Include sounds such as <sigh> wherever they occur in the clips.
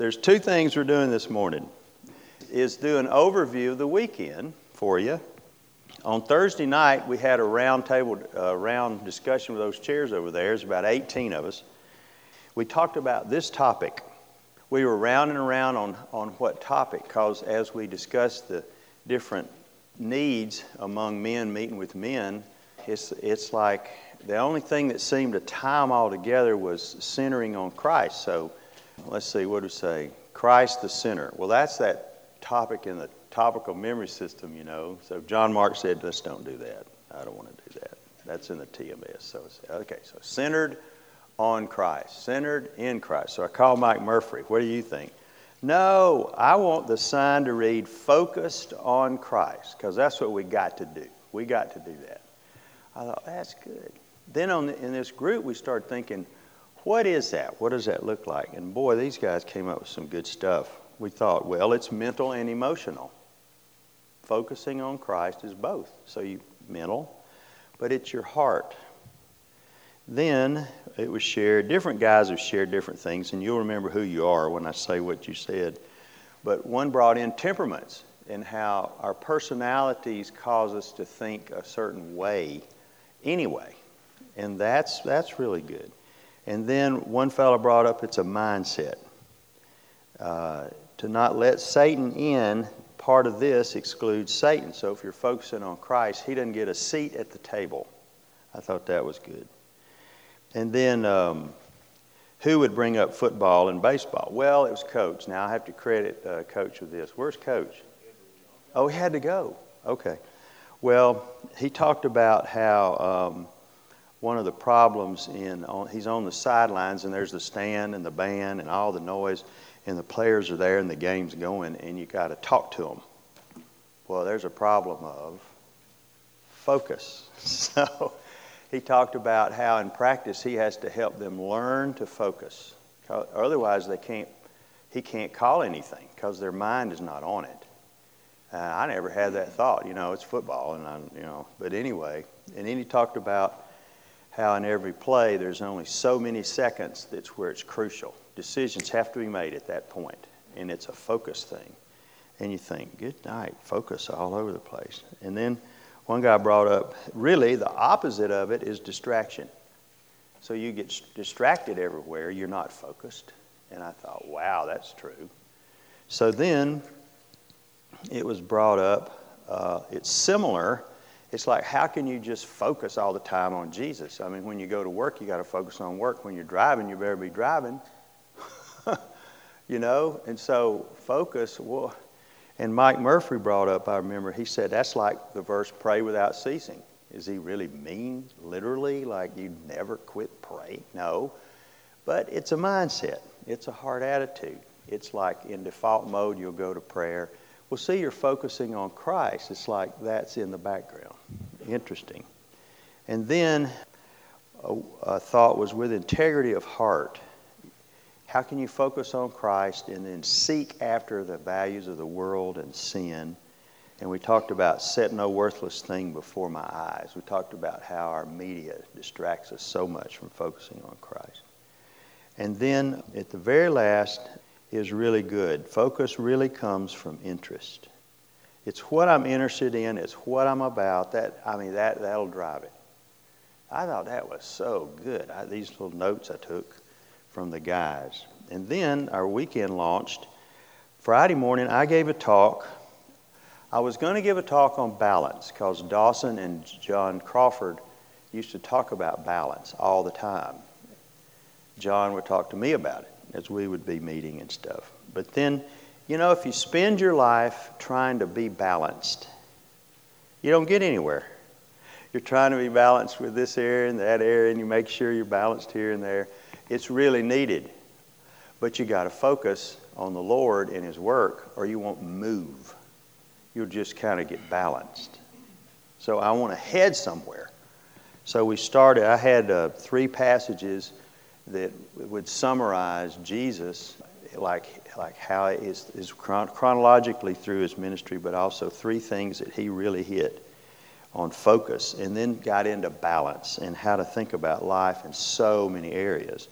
There's two things we're doing this morning. Is do an overview of the weekend for you. On Thursday night, we had a round table, uh, round discussion with those chairs over there. There's about 18 of us. We talked about this topic. We were round and around on, on what topic, because as we discussed the different needs among men meeting with men, it's, it's like the only thing that seemed to tie them all together was centering on Christ. So let's see, what do we say? Christ the center. Well, that's that topic in the topical memory system, you know. So John Mark said, let's don't do that. I don't want to do that. That's in the TMS. So okay, so centered on Christ, centered in Christ. So I called Mike Murphy. What do you think? No, I want the sign to read focused on Christ because that's what we got to do. We got to do that. I thought, that's good. Then on the, in this group, we started thinking, what is that? What does that look like? And boy, these guys came up with some good stuff. We thought, well, it's mental and emotional. Focusing on Christ is both. So you mental, but it's your heart. Then it was shared. Different guys have shared different things, and you'll remember who you are when I say what you said. But one brought in temperaments and how our personalities cause us to think a certain way anyway. And that's, that's really good. And then one fellow brought up it's a mindset. Uh, to not let Satan in, part of this excludes Satan. So if you're focusing on Christ, he doesn't get a seat at the table. I thought that was good. And then um, who would bring up football and baseball? Well, it was Coach. Now I have to credit uh, Coach with this. Where's Coach? Oh, he had to go. Okay. Well, he talked about how um, one of the problems in on, he's on the sidelines and there's the stand and the band and all the noise and the players are there and the game's going and you got to talk to them. Well, there's a problem of focus. <laughs> So he talked about how in practice he has to help them learn to focus. Otherwise, they can't. He can't call anything because their mind is not on it. Uh, I never had that thought. You know, it's football, and I, you know. But anyway, and then he talked about how in every play there's only so many seconds that's where it's crucial. Decisions have to be made at that point, and it's a focus thing. And you think, good night, focus all over the place. And then one guy brought up, really, the opposite of it is distraction. So you get distracted everywhere, you're not focused. And I thought, wow, that's true. So then it was brought up, uh, it's similar it's like, how can you just focus all the time on Jesus? I mean, when you go to work, you got to focus on work. When you're driving, you better be driving. <laughs> you know? And so, focus, well, and Mike Murphy brought up, I remember, he said, that's like the verse, pray without ceasing. Is he really mean, literally, like you never quit praying? No. But it's a mindset, it's a heart attitude. It's like in default mode, you'll go to prayer well, see, you're focusing on Christ. It's like that's in the background. Interesting. And then a, a thought was with integrity of heart. How can you focus on Christ and then seek after the values of the world and sin? And we talked about set no worthless thing before my eyes. We talked about how our media distracts us so much from focusing on Christ. And then at the very last, is really good. Focus really comes from interest. It's what I'm interested in, it's what I'm about. That I mean that that'll drive it. I thought that was so good. I, these little notes I took from the guys. And then our weekend launched. Friday morning I gave a talk. I was going to give a talk on balance because Dawson and John Crawford used to talk about balance all the time. John would talk to me about it as we would be meeting and stuff. But then, you know, if you spend your life trying to be balanced, you don't get anywhere. You're trying to be balanced with this area and that area, and you make sure you're balanced here and there. It's really needed. But you got to focus on the Lord and His work, or you won't move. You'll just kind of get balanced. So I want to head somewhere. So we started, I had uh, three passages that would summarize Jesus, like, like how is, is chronologically through his ministry, but also three things that he really hit on focus, and then got into balance and how to think about life in so many areas.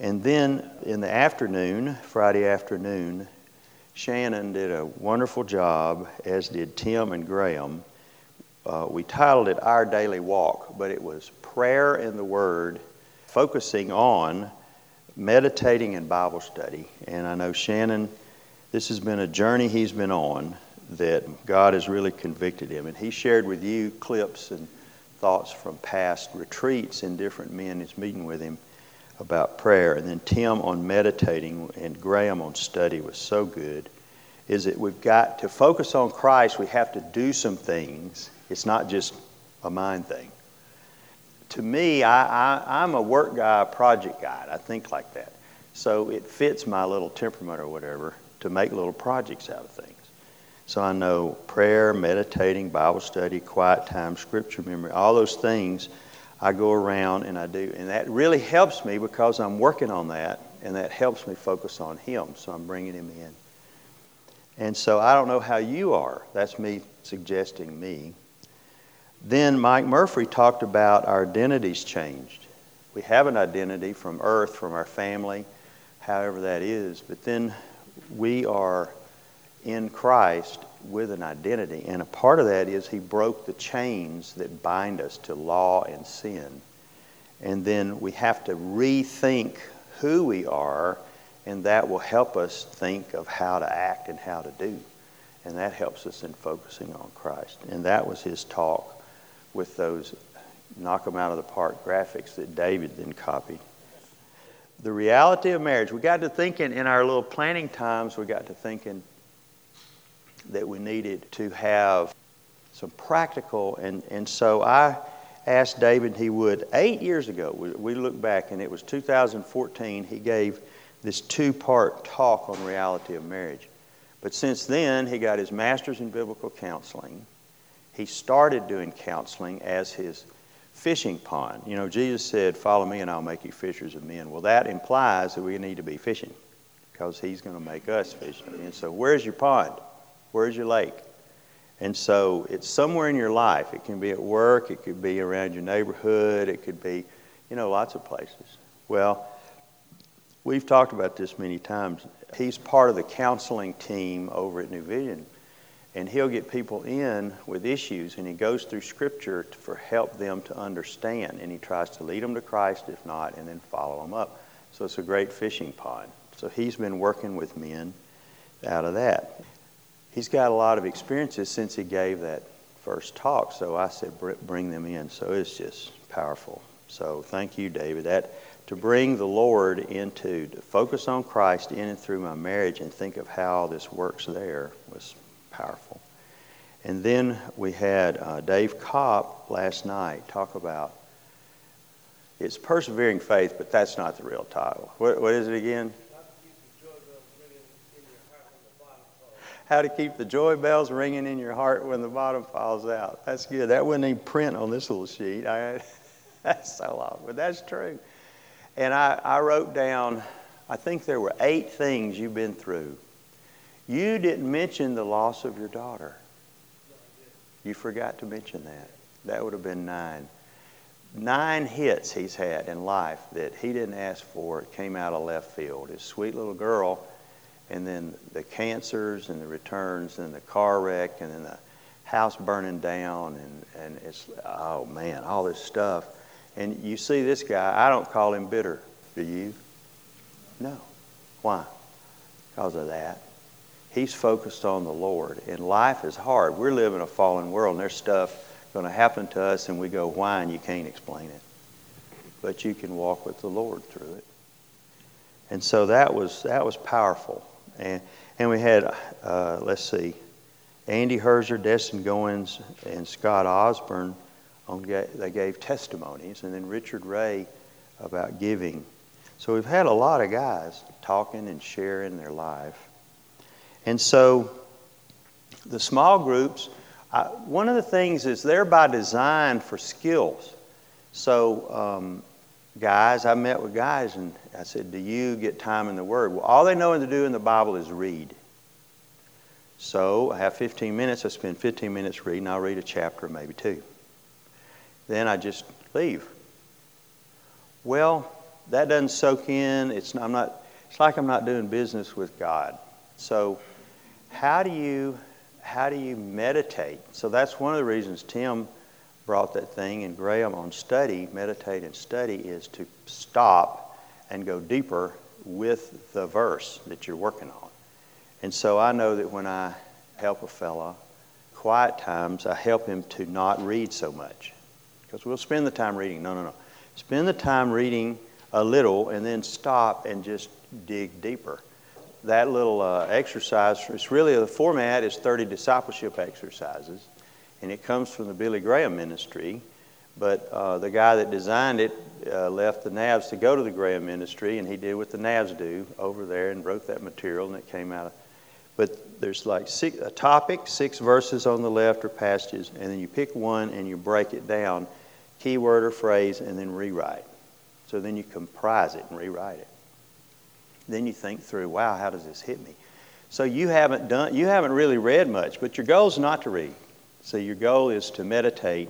And then in the afternoon, Friday afternoon, Shannon did a wonderful job, as did Tim and Graham. Uh, we titled it Our Daily Walk, but it was Prayer and the Word, focusing on meditating and Bible study. And I know Shannon, this has been a journey he's been on that God has really convicted him. And he shared with you clips and thoughts from past retreats and different men he's meeting with him about prayer. And then Tim on meditating and Graham on study was so good. Is that we've got to focus on Christ, we have to do some things. It's not just a mind thing. To me, I, I'm a work guy, a project guy. I think like that. So it fits my little temperament or whatever to make little projects out of things. So I know prayer, meditating, Bible study, quiet time, scripture memory, all those things I go around and I do. And that really helps me because I'm working on that and that helps me focus on Him. So I'm bringing Him in. And so I don't know how you are. That's me suggesting me. Then Mike Murphy talked about our identities changed. We have an identity from earth, from our family, however that is, but then we are in Christ with an identity. And a part of that is he broke the chains that bind us to law and sin. And then we have to rethink who we are, and that will help us think of how to act and how to do. And that helps us in focusing on Christ. And that was his talk with those knock them out of the park graphics that David then copied. The reality of marriage. We got to thinking in our little planning times, we got to thinking that we needed to have some practical. And, and so I asked David he would. Eight years ago, we, we look back, and it was 2014, he gave this two part talk on reality of marriage. But since then, he got his master's in biblical counseling. He started doing counseling as his fishing pond. You know, Jesus said, Follow me and I'll make you fishers of men. Well, that implies that we need to be fishing because he's going to make us fishing. And so, where's your pond? Where's your lake? And so it's somewhere in your life. It can be at work, it could be around your neighborhood, it could be, you know, lots of places. Well, we've talked about this many times. He's part of the counseling team over at New Vision. And he'll get people in with issues, and he goes through Scripture to, for help them to understand. And he tries to lead them to Christ, if not, and then follow them up. So it's a great fishing pond. So he's been working with men out of that he's got a lot of experiences since he gave that first talk. So I said, bring them in. So it's just powerful. So thank you, David. That to bring the Lord into to focus on Christ in and through my marriage and think of how this works there was powerful. And then we had uh, Dave Kopp last night talk about it's persevering faith, but that's not the real title. what, what is it again? how to keep the joy bells ringing in your heart when the bottom falls out. That's good. That wouldn't even print on this little sheet. I, <laughs> that's so long, but that's true. And I, I wrote down, I think there were eight things you've been through. You didn't mention the loss of your daughter. You forgot to mention that. That would have been nine. Nine hits he's had in life that he didn't ask for. It came out of left field. His sweet little girl and then the cancers and the returns and the car wreck and then the house burning down and, and it's oh man all this stuff and you see this guy i don't call him bitter do you no why because of that he's focused on the lord and life is hard we're living a fallen world and there's stuff going to happen to us and we go why and you can't explain it but you can walk with the lord through it and so that was that was powerful and, and we had, uh, let's see, Andy Herzer, Destin Goins, and Scott Osborne. On, they gave testimonies, and then Richard Ray about giving. So we've had a lot of guys talking and sharing their life. And so the small groups, I, one of the things is they're by design for skills. So um, guys, I met with guys and I said, Do you get time in the Word? Well, all they know to do in the Bible is read. So I have 15 minutes. I spend 15 minutes reading. I'll read a chapter, maybe two. Then I just leave. Well, that doesn't soak in. It's I'm not. It's like I'm not doing business with God. So, how do you how do you meditate? So that's one of the reasons Tim brought that thing and Graham on study, meditate and study is to stop and go deeper with the verse that you're working on. And so I know that when I help a fella, quiet times, I help him to not read so much. Because we'll spend the time reading. No, no, no. Spend the time reading a little and then stop and just dig deeper. That little uh, exercise, it's really the format is 30 discipleship exercises, and it comes from the Billy Graham ministry. But uh, the guy that designed it uh, left the Navs to go to the Graham ministry, and he did what the Navs do over there and wrote that material, and it came out. Of, but there's like six, a topic, six verses on the left or passages, and then you pick one and you break it down, keyword or phrase, and then rewrite. So then you comprise it and rewrite it. Then you think through, wow, how does this hit me? So you haven't done, you haven't really read much, but your goal is not to read. So your goal is to meditate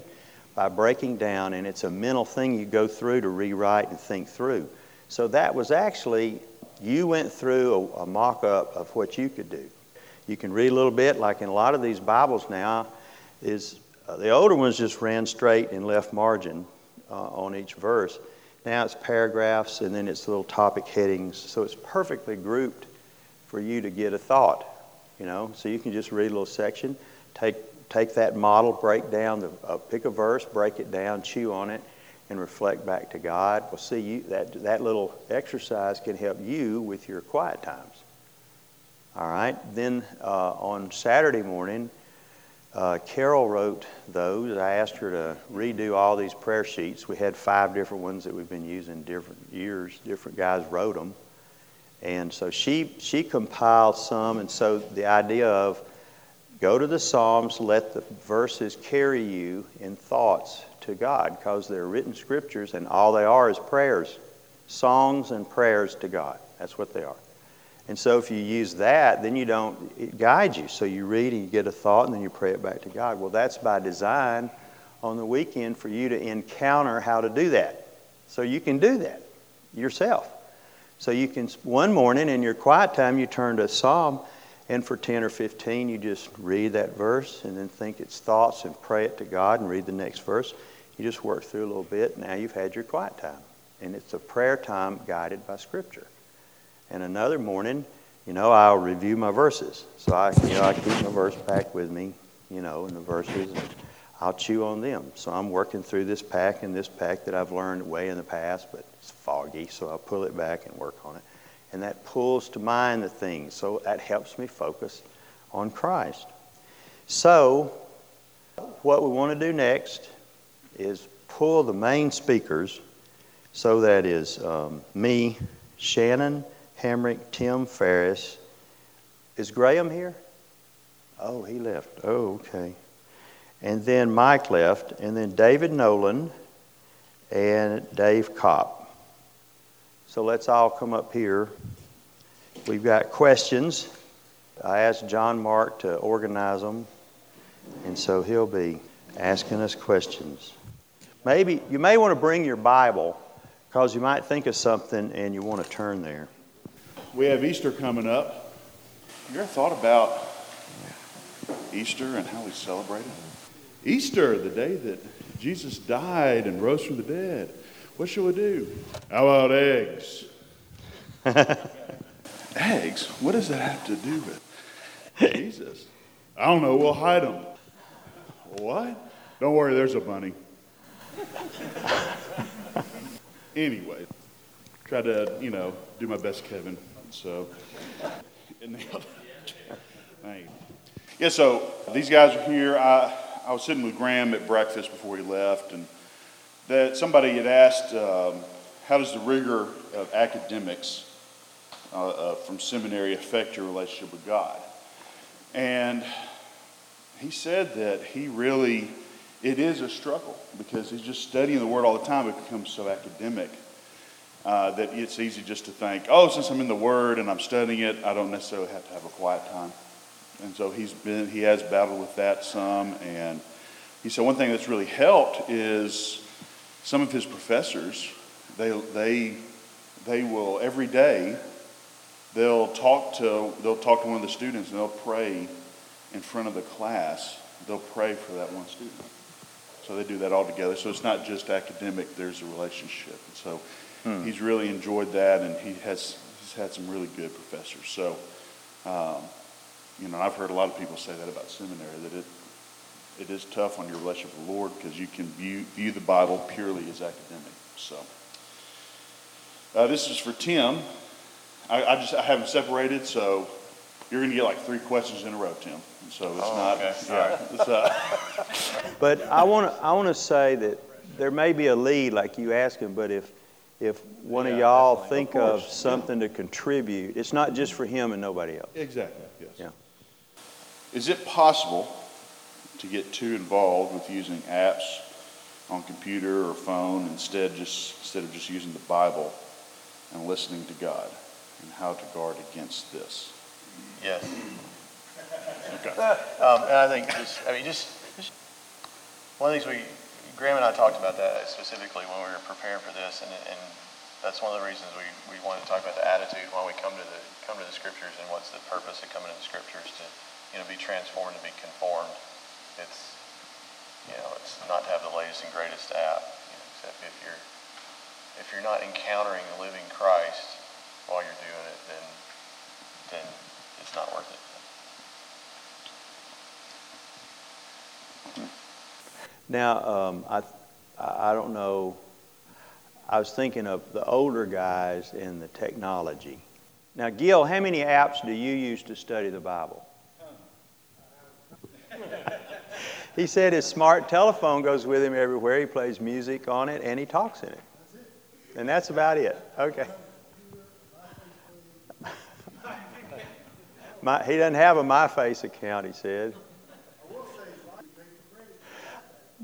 by breaking down, and it's a mental thing you go through to rewrite and think through. So that was actually, you went through a, a mock up of what you could do. You can read a little bit, like in a lot of these Bibles now, is uh, the older ones just ran straight and left margin uh, on each verse. Now it's paragraphs and then it's little topic headings, so it's perfectly grouped for you to get a thought. You know, so you can just read a little section, take take that model, break down the uh, pick a verse, break it down, chew on it, and reflect back to God. Well, see, you, that that little exercise can help you with your quiet times. All right. Then uh, on Saturday morning, uh, Carol wrote those. I asked her to redo all these prayer sheets. We had five different ones that we've been using different years. Different guys wrote them, and so she she compiled some. And so the idea of go to the Psalms, let the verses carry you in thoughts to God, because they're written scriptures, and all they are is prayers, songs and prayers to God. That's what they are. And so if you use that, then you don't, it guides you. So you read and you get a thought and then you pray it back to God. Well, that's by design on the weekend for you to encounter how to do that. So you can do that yourself. So you can, one morning in your quiet time, you turn to a psalm and for 10 or 15, you just read that verse and then think its thoughts and pray it to God and read the next verse. You just work through a little bit. Now you've had your quiet time. And it's a prayer time guided by Scripture. And another morning, you know, I'll review my verses. So I, you know, I keep my verse pack with me, you know, and the verses, and I'll chew on them. So I'm working through this pack and this pack that I've learned way in the past, but it's foggy, so I'll pull it back and work on it. And that pulls to mind the things. So that helps me focus on Christ. So, what we want to do next is pull the main speakers. So that is um, me, Shannon, Hamrick, Tim Ferris. Is Graham here? Oh, he left. Oh, okay. And then Mike left, and then David Nolan and Dave Kopp. So let's all come up here. We've got questions. I asked John Mark to organize them, and so he'll be asking us questions. Maybe you may want to bring your Bible because you might think of something and you want to turn there we have Easter coming up. You ever thought about Easter and how we celebrate it? Easter, the day that Jesus died and rose from the dead. What shall we do? How about eggs? <laughs> eggs? What does that have to do with Jesus? I don't know. We'll hide them. What? Don't worry, there's a bunny. <laughs> anyway, try to, you know, do my best, Kevin. So, yeah, so these guys are here. I, I was sitting with Graham at breakfast before he left, and that somebody had asked, um, how does the rigor of academics uh, uh, from seminary affect your relationship with God? And he said that he really, it is a struggle because he's just studying the Word all the time. It becomes so academic uh, that it's easy just to think, oh, since I'm in the Word and I'm studying it, I don't necessarily have to have a quiet time. And so he's been, he has battled with that some. And he said one thing that's really helped is some of his professors, they, they they will every day they'll talk to they'll talk to one of the students and they'll pray in front of the class. They'll pray for that one student. So they do that all together. So it's not just academic. There's a relationship. And so hmm. he's really enjoyed that, and he has he's had some really good professors. So. Um, you know, I've heard a lot of people say that about seminary, that it, it is tough on your relationship with the Lord because you can view, view the Bible purely as academic. So, uh, this is for Tim. I, I, just I haven't separated, so you're going to get like three questions in a row, Tim. So it's oh, not. Okay. <laughs> Yeah, it's, uh, but I want to I want to say that there may be a lead like you asked him, but if if one yeah, of y'all think of, of something yeah. to contribute, it's not just for him and nobody else. Exactly. Yes. Yeah. Is it possible to get too involved with using apps on computer or phone instead just instead of just using the Bible and listening to God and how to guard against this? Yes. Okay. <laughs> Um, and I think just I mean just, just one of the things we Graham and I talked about that specifically when we were preparing for this, and, and that's one of the reasons we, we wanted to talk about the attitude when we come to the come to the scriptures and what's the purpose of coming to the scriptures to you know, be transformed and be conformed. It's, you know, it's not to have the latest and greatest app, you know, except if you're, if you're not encountering the living Christ while you're doing it, then, then it's not worth it. Now, um, I, I don't know. I was thinking of the older guys in the technology. Now, Gil, how many apps do you use to study the Bible? <laughs> he said his smart telephone goes with him everywhere. He plays music on it and he talks in it. And that's about it. Okay. <laughs> My, he doesn't have a MySpace account, he said.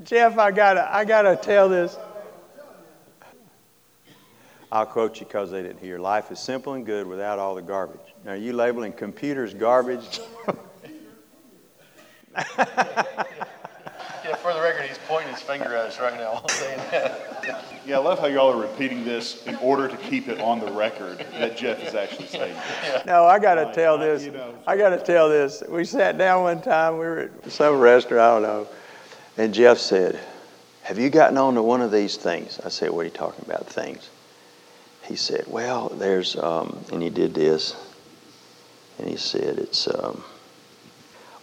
Jeff, I gotta, I gotta tell this. I'll quote you because they didn't hear. Life is simple and good without all the garbage. Now, are you labeling computers garbage? <laughs> yeah, for the record, he's pointing his finger at us right now <laughs> while saying that. Yeah, I love how y'all are repeating this in order to keep it on the record that Jeff is actually saying. Yeah. No, I got to tell this. I got to tell this. We sat down one time. We were at some restaurant. I don't know. And Jeff said, "Have you gotten onto one of these things?" I said, "What are you talking about? Things?" He said, "Well, there's," um, and he did this, and he said, "It's." Um,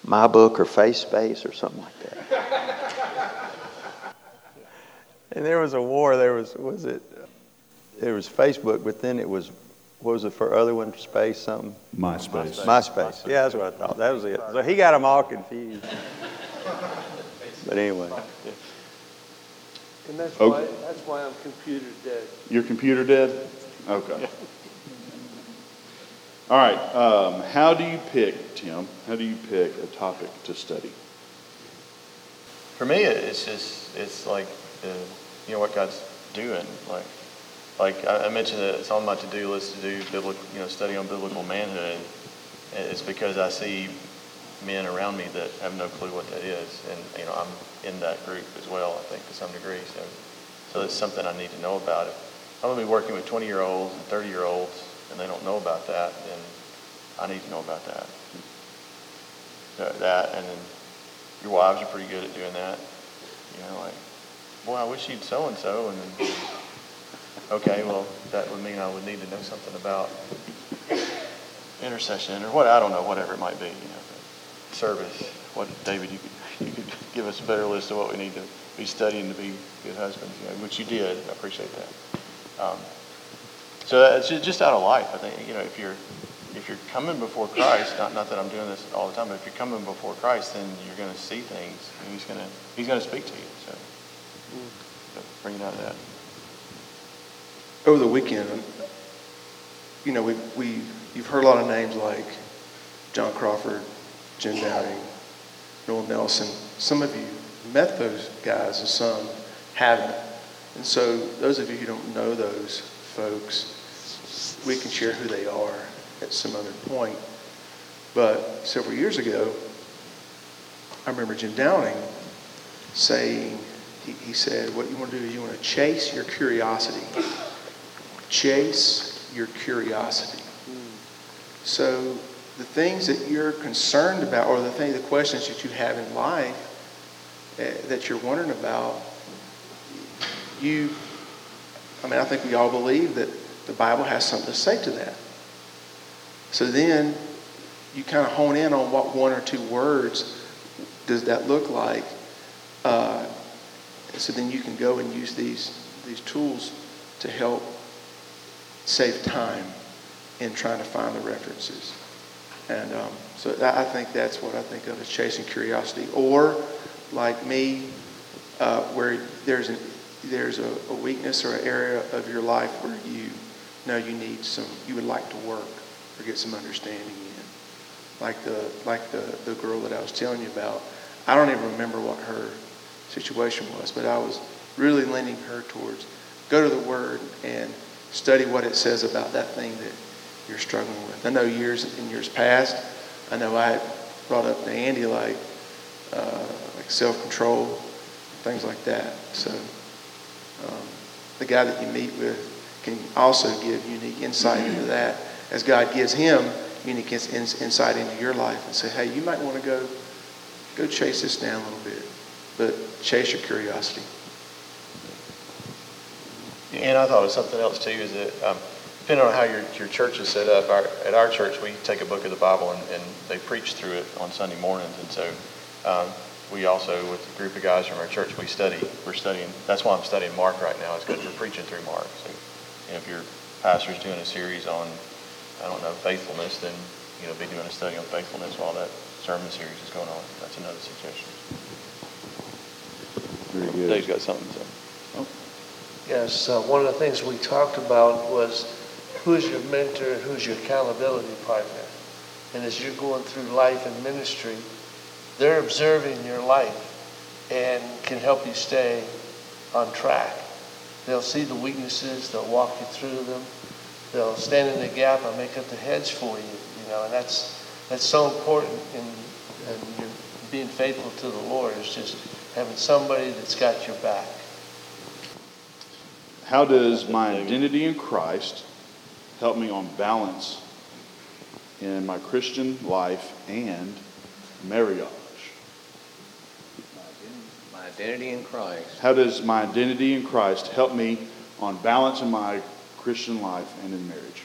my book or face space or something like that. <laughs> and there was a war. There was was it? There was Facebook, but then it was what was it for other one? Space something. MySpace. MySpace. Yeah, that's what I thought. That was it. So he got them all confused. <laughs> but anyway. And that's why that's why I'm computer dead. You're computer dead. Okay. All right. Um, how do you pick, Tim? How do you pick a topic to study? For me, it's just it's like the, you know what God's doing. Like like I mentioned that it's on my to-do list to do biblical, you know, study on biblical manhood. It's because I see men around me that have no clue what that is, and you know I'm in that group as well. I think to some degree, so so it's something I need to know about. It. I'm gonna be working with 20 year olds and 30 year olds and they don't know about that, then I need to know about that. Uh, that, and then your wives are pretty good at doing that. You know, like, boy, I wish you'd so and so, and then, okay, well, that would mean I would need to know something about intercession or what I don't know, whatever it might be. You know, service. What David, you could you could give us a better list of what we need to be studying to be good husbands, you know, which you did. I appreciate that. Um, so it's just out of life. I think you know if you're if you're coming before Christ, not not that I'm doing this all the time, but if you're coming before Christ, then you're going to see things, and He's going to He's going to speak to you. So, so bring it out of that. Over the weekend, you know, we we you've heard a lot of names like John Crawford, Jim Downing, Noel Nelson. Some of you met those guys, and some haven't. And so, those of you who don't know those folks, we can share who they are at some other point. But several years ago, I remember Jim Downing saying, he, he said, what you want to do is you want to chase your curiosity. Chase your curiosity. Hmm. So the things that you're concerned about, or the thing, the questions that you have in life uh, that you're wondering about, you, I mean, I think we all believe that the Bible has something to say to that. So then you kind of hone in on what one or two words does that look like. Uh, so then you can go and use these, these tools to help save time in trying to find the references. And um, so I think that's what I think of as chasing curiosity. Or, like me, uh, where there's, an, there's a, a weakness or an area of your life where you know you need some, you would like to work or get some understanding in. Like the, like the, the girl that I was telling you about. I don't even remember what her situation was, but I was really leaning her towards go to the Word and study what it says about that thing that you're struggling with. I know years in years past, I know I brought up to Andy like uh, like self-control, things like that. So um, the guy that you meet with can also give unique insight into <clears throat> that as God gives him unique insight into your life and say, hey, you might want to go go chase this down a little bit, but chase your curiosity. And I thought of something else too is that um, depending on how your, your church is set up, our, at our church we take a book of the Bible and, and they preach through it on Sunday mornings. And so um, we also, with a group of guys from our church, we study. We're studying. That's why I'm studying Mark right now. Is because we're preaching through Mark. So you know, if your pastor's doing a series on, I don't know, faithfulness, then you know, be doing a study on faithfulness while that sermon series is going on. That's another suggestion. Very good. Dave's got something to say. Oh. Yes, uh, one of the things we talked about was who's your mentor and who's your accountability partner. And as you're going through life and ministry, they're observing your life and can help you stay on track. They'll see the weaknesses, they'll walk you through them, they'll stand in the gap and make up the hedge for you, you know, and that's that's so important in, in being faithful to the Lord is just having somebody that's got your back. How does my identity in Christ help me on balance in my Christian life and marriage? My identity in Christ. How does my identity in Christ help me on balance in my Christian life and in marriage?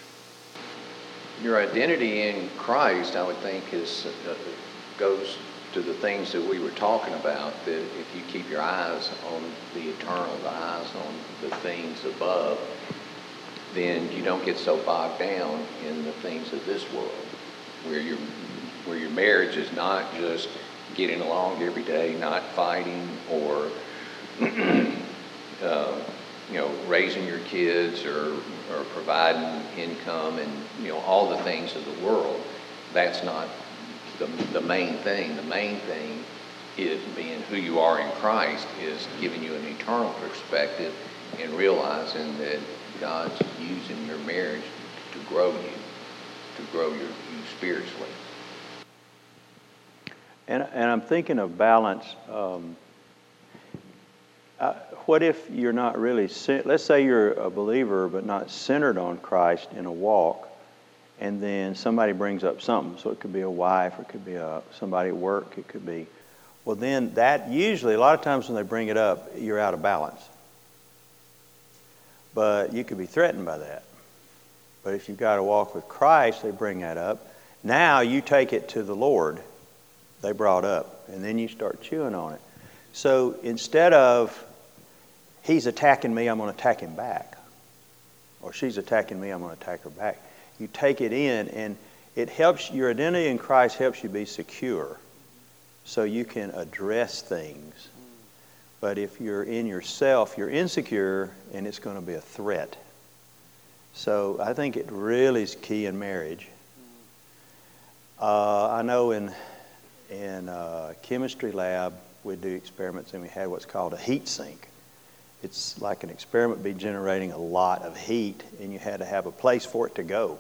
Your identity in Christ, I would think, is uh, goes to the things that we were talking about. That if you keep your eyes on the eternal, the eyes on the things above, then you don't get so bogged down in the things of this world, where your where your marriage is not just getting along every day, not fighting or <clears throat> uh, you know raising your kids or or providing income and you know all the things of the world. That's not the, the main thing. The main thing is being who you are in Christ is giving you an eternal perspective and realizing that God's using your marriage to grow you, to grow your, you spiritually. And, and I'm thinking of balance. Um, uh, what if you're not really, let's say you're a believer but not centered on Christ in a walk, and then somebody brings up something. So it could be a wife, it could be a, somebody at work, it could be. Well, then that usually, a lot of times when they bring it up, you're out of balance. But you could be threatened by that. But if you've got to walk with Christ, they bring that up. Now you take it to the Lord, they brought up, and then you start chewing on it. So instead of, he's attacking me, I'm going to attack him back, or she's attacking me, I'm going to attack her back you take it in, and it helps your identity in Christ helps you be secure so you can address things. But if you're in yourself, you're insecure and it's going to be a threat. So I think it really is key in marriage. Uh, I know in in uh, chemistry lab we do experiments and we had what's called a heat sink it's like an experiment be generating a lot of heat, and you had to have a place for it to go.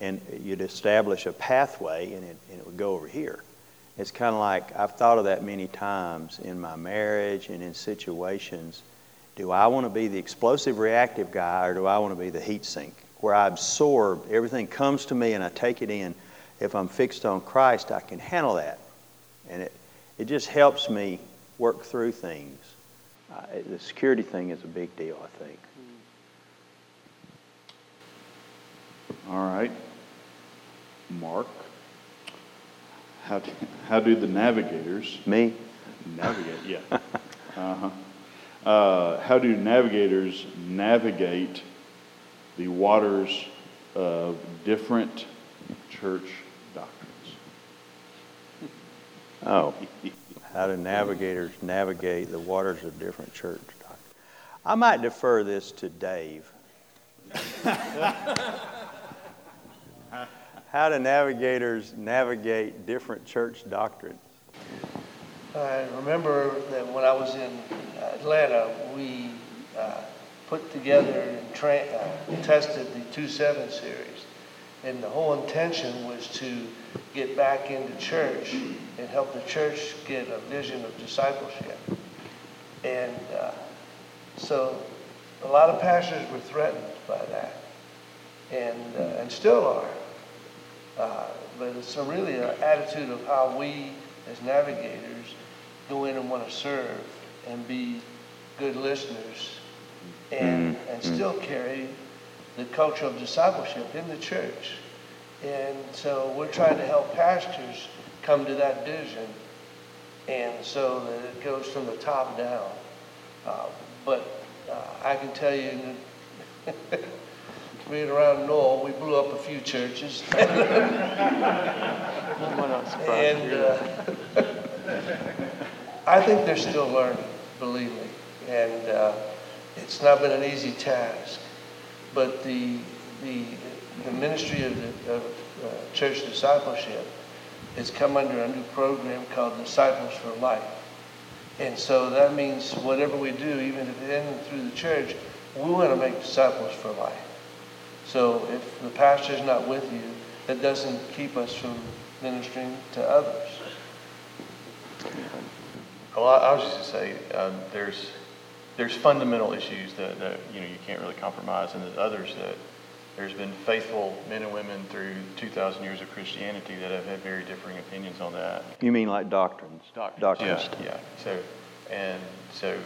And you'd establish a pathway, and it, and it would go over here. It's kind of like I've thought of that many times in my marriage and in situations. Do I want to be the explosive reactive guy, or do I want to be the heat sink where I absorb, everything comes to me and I take it in. If I'm fixed on Christ, I can handle that. And it, it just helps me work through things. Uh, the security thing is a big deal, I think. All right. Mark, how do, how do the navigators Me? navigate? Yeah. Uh-huh. Uh, how do navigators navigate the waters of different church doctrines? <laughs> Oh, how do navigators navigate the waters of different church doctrines? I might defer this to Dave. <laughs> how do navigators navigate different church doctrines? I remember that when I was in Atlanta, we uh, put together and tra- uh, tested the 2-7 series. And the whole intention was to get back into church and help the church get a vision of discipleship. And uh, so a lot of pastors were threatened by that, and, uh, and still are. Uh, but it's a really an attitude of how we as navigators go in and want to serve and be good listeners and, Mm-hmm. and still carry the culture of discipleship in the church. And so we're trying to help pastors come to that vision and so that it goes from the top down. Uh, but uh, I can tell you, <laughs> being around Noel, we blew up a few churches. <laughs> and uh, I think they're still learning, believe me. And uh, it's not been an easy task. But the, the, the ministry of, the, of uh, church discipleship has come under a new program called Disciples for Life. And so that means whatever we do, even if it isn't through the church, we want to make disciples for life. So if the pastor's not with you, that doesn't keep us from ministering to others. Well, I, I was just to say, um, there's, there's fundamental issues that, that, you know, you can't really compromise, and there's others that, there's been faithful men and women through 2,000 years of Christianity that have had very differing opinions on that. You mean like doctrines? Doctrines. Yeah, yeah. So, and so,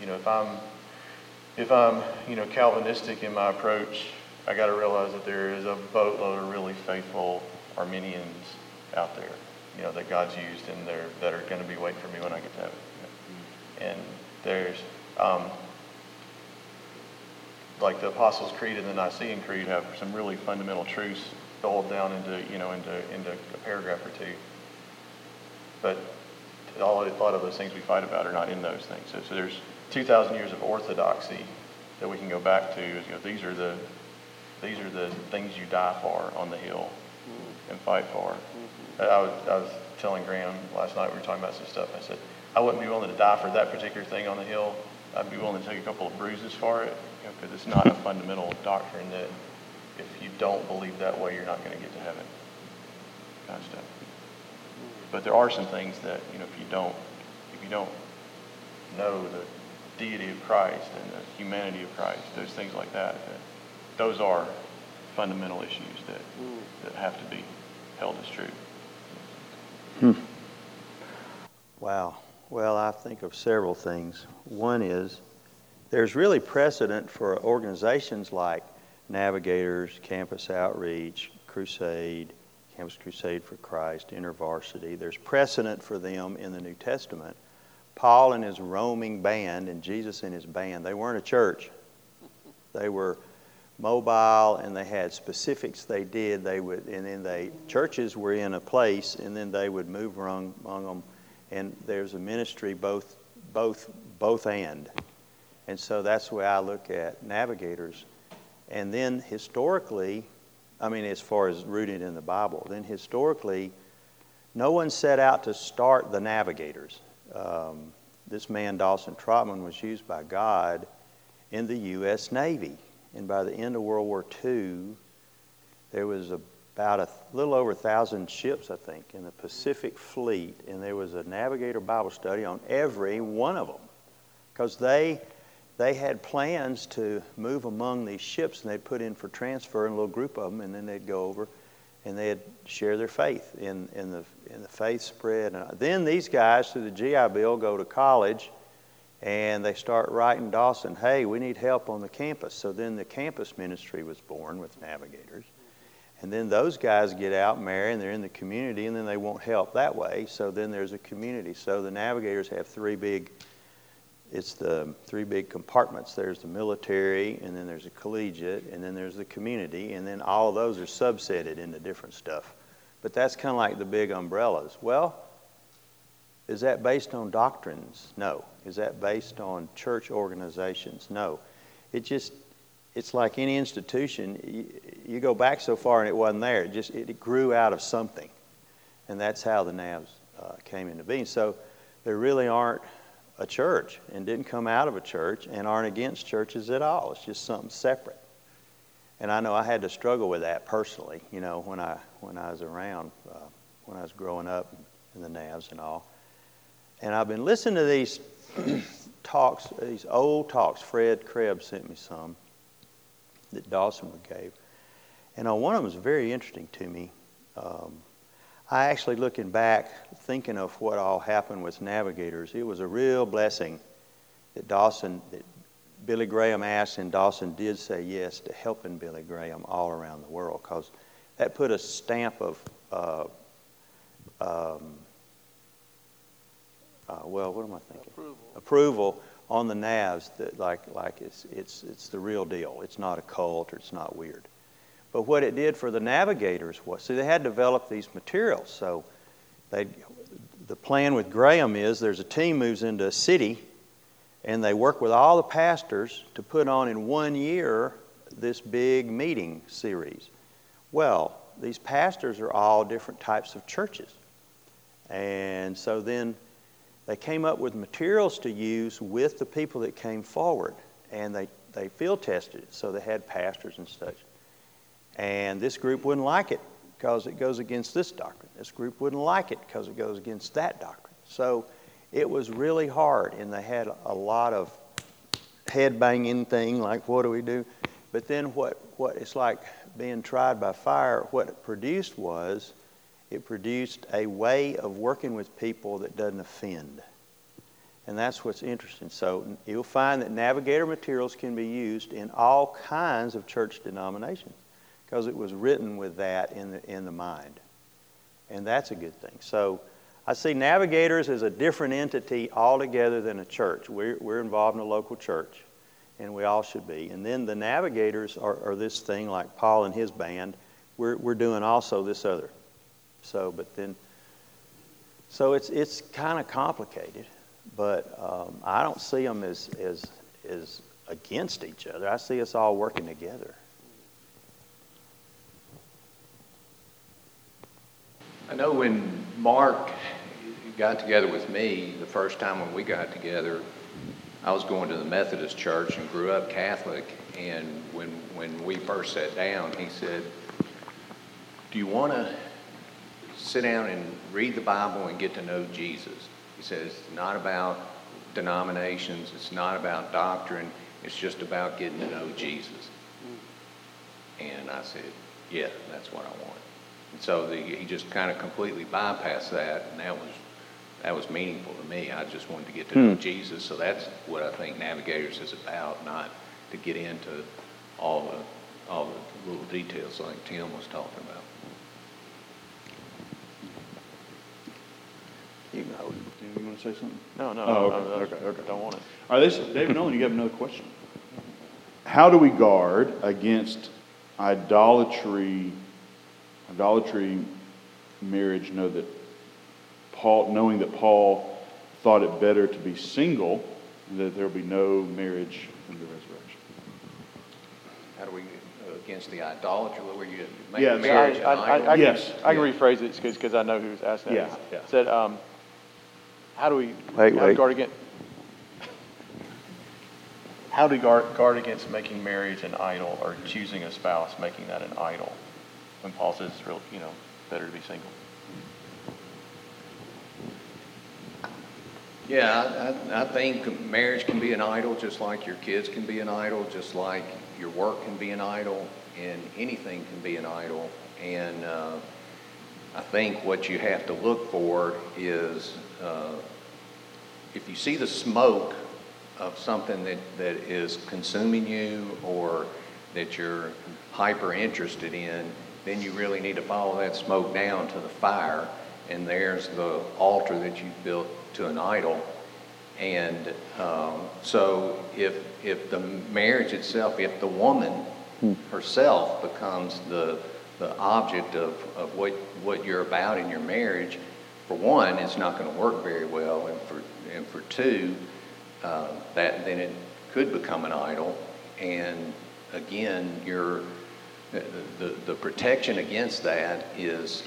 you know, if I'm, if I'm, you know, Calvinistic in my approach, I got to realize that there is a boatload of really faithful Arminians out there, you know, that God's used and that are going to be waiting for me when I get to heaven. And there's, um, like the Apostles' Creed and the Nicene Creed have some really fundamental truths boiled down into, you know, into, into a paragraph or two. But all, a lot of those things we fight about are not in those things. So, so there's 2,000 years of orthodoxy that we can go back to. You know, these are the these are the things you die for on the hill mm-hmm. and fight for. Mm-hmm. I, was, I was telling Graham last night we were talking about some stuff. I said I wouldn't be willing to die for that particular thing on the hill. I'd be willing to take a couple of bruises for it because you know, it's not a fundamental doctrine that if you don't believe that way, you're not going to get to heaven. Kind of stuff. Mm-hmm. But there are some things that you know if you don't if you don't know the deity of Christ and the humanity of Christ, those things like that, that those are fundamental issues that that have to be held as true. Hmm. Wow. Well, I think of several things. One is there's really precedent for organizations like Navigators, Campus Outreach, Crusade, Campus Crusade for Christ, InterVarsity. There's precedent for them in the New Testament. Paul and his roaming band and Jesus and his band, they weren't a church. They were mobile and they had specifics they did. They would, and then they, churches were in a place and then they would move around among them. And there's a ministry both, both, both and. And so that's the way I look at navigators. And then historically, I mean, as far as rooted in the Bible, then historically, no one set out to start the navigators. Um, this man, Dawson Trotman, was used by God in the U.S. Navy. And by the end of World War II, there was about a little over a thousand ships, I think, in the Pacific Fleet. And there was a navigator Bible study on every one of them. Because they they had plans to move among these ships, and they'd put in for transfer in a little group of them, and then they'd go over and they'd share their faith in, in, the, in the faith spread. And uh, then these guys, through the GI Bill, go to college and they start writing Dawson, hey, we need help on the campus. So then the campus ministry was born with navigators. And then those guys get out, marry, and they're in the community, and then they want help that way. So then there's a community. So the navigators have three big it's the three big compartments. There's the military, and then there's a collegiate, and then there's the community, and then all of those are subsetted into different stuff. But that's kind of like the big umbrellas. Well, is that based on doctrines? No. Is that based on church organizations? No. It just, it's like any institution. You, you go back so far and it wasn't there. It just, it grew out of something. And that's how the NAVs uh, came into being. So there really aren't a church and didn't come out of a church and aren't against churches at all. It's just something separate. And I know I had to struggle with that personally, you know, when I, when I was around, uh, when I was growing up in the NAVs and all. And I've been listening to these <clears throat> talks, these old talks. Fred Krebs sent me some that Dawson gave. And on one of them was very interesting to me. Um, I actually, looking back, thinking of what all happened with navigators, it was a real blessing that Dawson, that Billy Graham asked, and Dawson did say yes to helping Billy Graham all around the world because that put a stamp of, uh, um, uh, well, what am I thinking? Approval. Approval on the NAVs that like like it's it's it's the real deal. It's not a cult or it's not weird. But what it did for the navigators was, see, they had developed these materials. So they, the plan with Graham is there's a team moves into a city and they work with all the pastors to put on in one year this big meeting series. Well, these pastors are all different types of churches. And so then they came up with materials to use with the people that came forward. And they, they field tested it. So they had pastors and such. And this group wouldn't like it because it goes against this doctrine. This group wouldn't like it because it goes against that doctrine. So it was really hard, and they had a lot of head banging thing like, what do we do? But then what, what it's like being tried by fire, what it produced was it produced a way of working with people that doesn't offend. And that's what's interesting. So you'll find that navigator materials can be used in all kinds of church denominations because it was written with that in the, in the mind. And that's a good thing. So I see navigators as a different entity altogether than a church. We're, we're involved in a local church, and we all should be. And then the navigators are, are this thing like Paul and his band. We're, we're doing also this other. So, but then, so it's, it's kind of complicated, but um, I don't see them as, as, as against each other. I see us all working together. I know when Mark got together with me, the first time when we got together, I was going to the Methodist church and grew up Catholic. And when, when we first sat down, he said, Do you want to sit down and read the Bible and get to know Jesus? He says, It's not about denominations, it's not about doctrine, it's just about getting to know Jesus. And I said, Yeah, that's what I want. And so the, he just kind of completely bypassed that, and that was that was meaningful to me. I just wanted to get to know hmm. Jesus, so that's what I think Navigators is about, not to get into all the all the little details like Tim was talking about. You know, You want to say something? No, no, Oh, no, okay, no, okay, okay. don't want it. All right, this, David Nolan, you have another question. How do we guard against idolatry, idolatry marriage? Know that Paul, knowing that Paul thought it better to be single, and that there will be no marriage in the resurrection. How do we uh, against the idolatry where you make Yeah, marriage I, an I, I, idol? I can, Yes. I can Yeah. rephrase it because I know who was asking that. Yeah, yeah. Said, um, how do we, Wait, how wait. guard against, how do we guard, guard against making marriage an idol or choosing a spouse, making that an idol? When Paul says it's real, you know, better to be single. Yeah, I, I think marriage can be an idol just like your kids can be an idol, just like your work can be an idol, and anything can be an idol. And uh, I think what you have to look for is uh, if you see the smoke of something that, that is consuming you or that you're hyper interested in, then you really need to follow that smoke down to the fire. And there's the altar that you've built to an idol. And um, so if, if the marriage itself, if the woman herself becomes the, the object of, of what, what you're about in your marriage, for one, it's not going to work very well. And for, and for two, uh, that then it could become an idol. And again, your, the, the, the protection against that is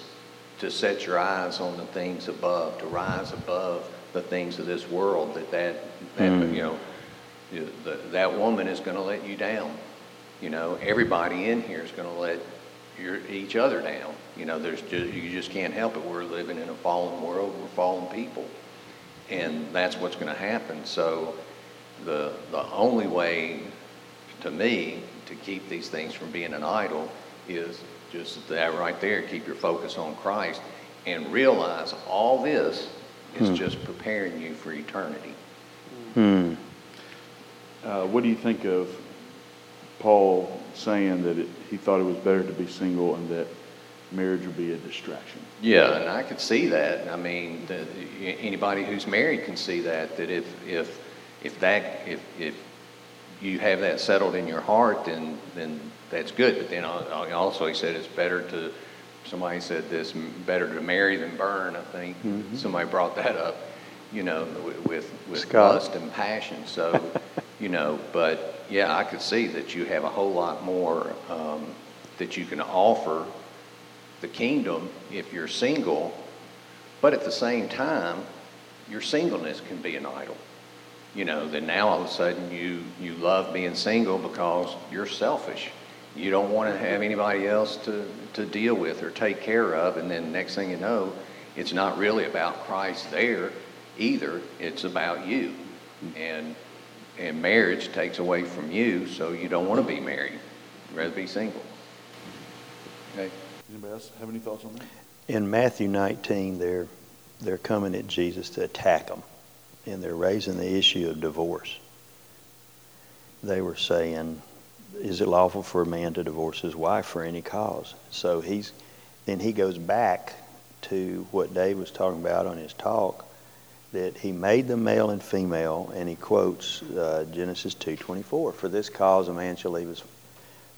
to set your eyes on the things above, to rise above the things of this world. That that, that mm. you know, the, that woman is going to let you down. You know, everybody in here is going to let your, each other down. You know, there's just, you just can't help it. We're living in a fallen world. We're fallen people, and that's what's going to happen. So, the the only way, to me, to keep these things from being an idol is just that right there. Keep your focus on Christ and realize all this is hmm. just preparing you for eternity. Hmm. Uh, what do you think of Paul saying that it, he thought it was better to be single and that marriage would be a distraction? Yeah, and I could see that. I mean, the, anybody who's married can see that. That if if if that if if you have that settled in your heart, then then that's good. But then also he said it's better to somebody said this better to marry than burn. I think mm-hmm. somebody brought that up. You know, with with lust and passion. So, <laughs> you know, but yeah, I could see that you have a whole lot more um, that you can offer the kingdom if you're single. But at the same time, your singleness can be an idol. You know, then now all of a sudden you you love being single because you're selfish you don't want to have anybody else to, to deal with or take care of. And then next thing you know, it's not really about Christ there either. It's about you. And, and marriage takes away from you, so you don't want to be married. You'd rather be single. Anybody else have any thoughts on that? In Matthew 19, they're, they're coming at Jesus to attack him, and they're raising the issue of divorce. They were saying, is it lawful for a man to divorce his wife for any cause? So he's then he goes back to what Dave was talking about on his talk that he made them male and female, and he quotes uh, Genesis 2:24. For this cause, a man shall leave his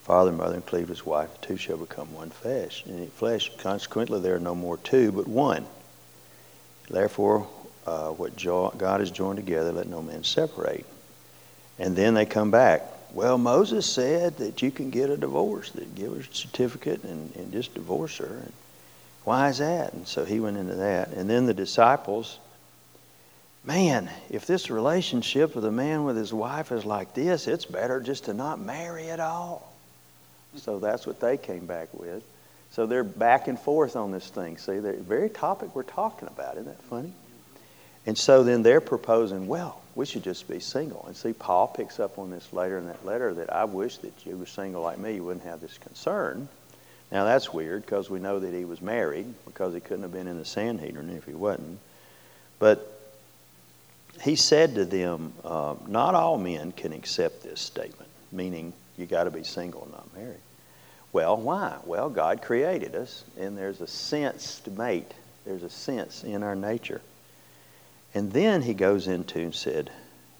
father mother and cleave his wife; the two shall become one flesh. And flesh, consequently, there are no more two, but one. Therefore, uh, what God has joined together, let no man separate. And then they come back well, Moses said that you can get a divorce, that give her a certificate and, and just divorce her. And why is that? And so he went into that. And then the disciples, man, if this relationship of the man with his wife is like this, it's better just to not marry at all. So that's what they came back with. So they're back and forth on this thing. See, the very topic we're talking about. Isn't that funny? And so then they're proposing, well, we should just be single. And see, Paul picks up on this later in that letter that I wish that you were single like me, you wouldn't have this concern. Now that's weird because we know that he was married because he couldn't have been in the Sanhedrin if he wasn't. But he said to them, uh, not all men can accept this statement, meaning you got to be single and not married. Well, why? Well, God created us, and there's a sense to mate. There's a sense in our nature. And then he goes into and said,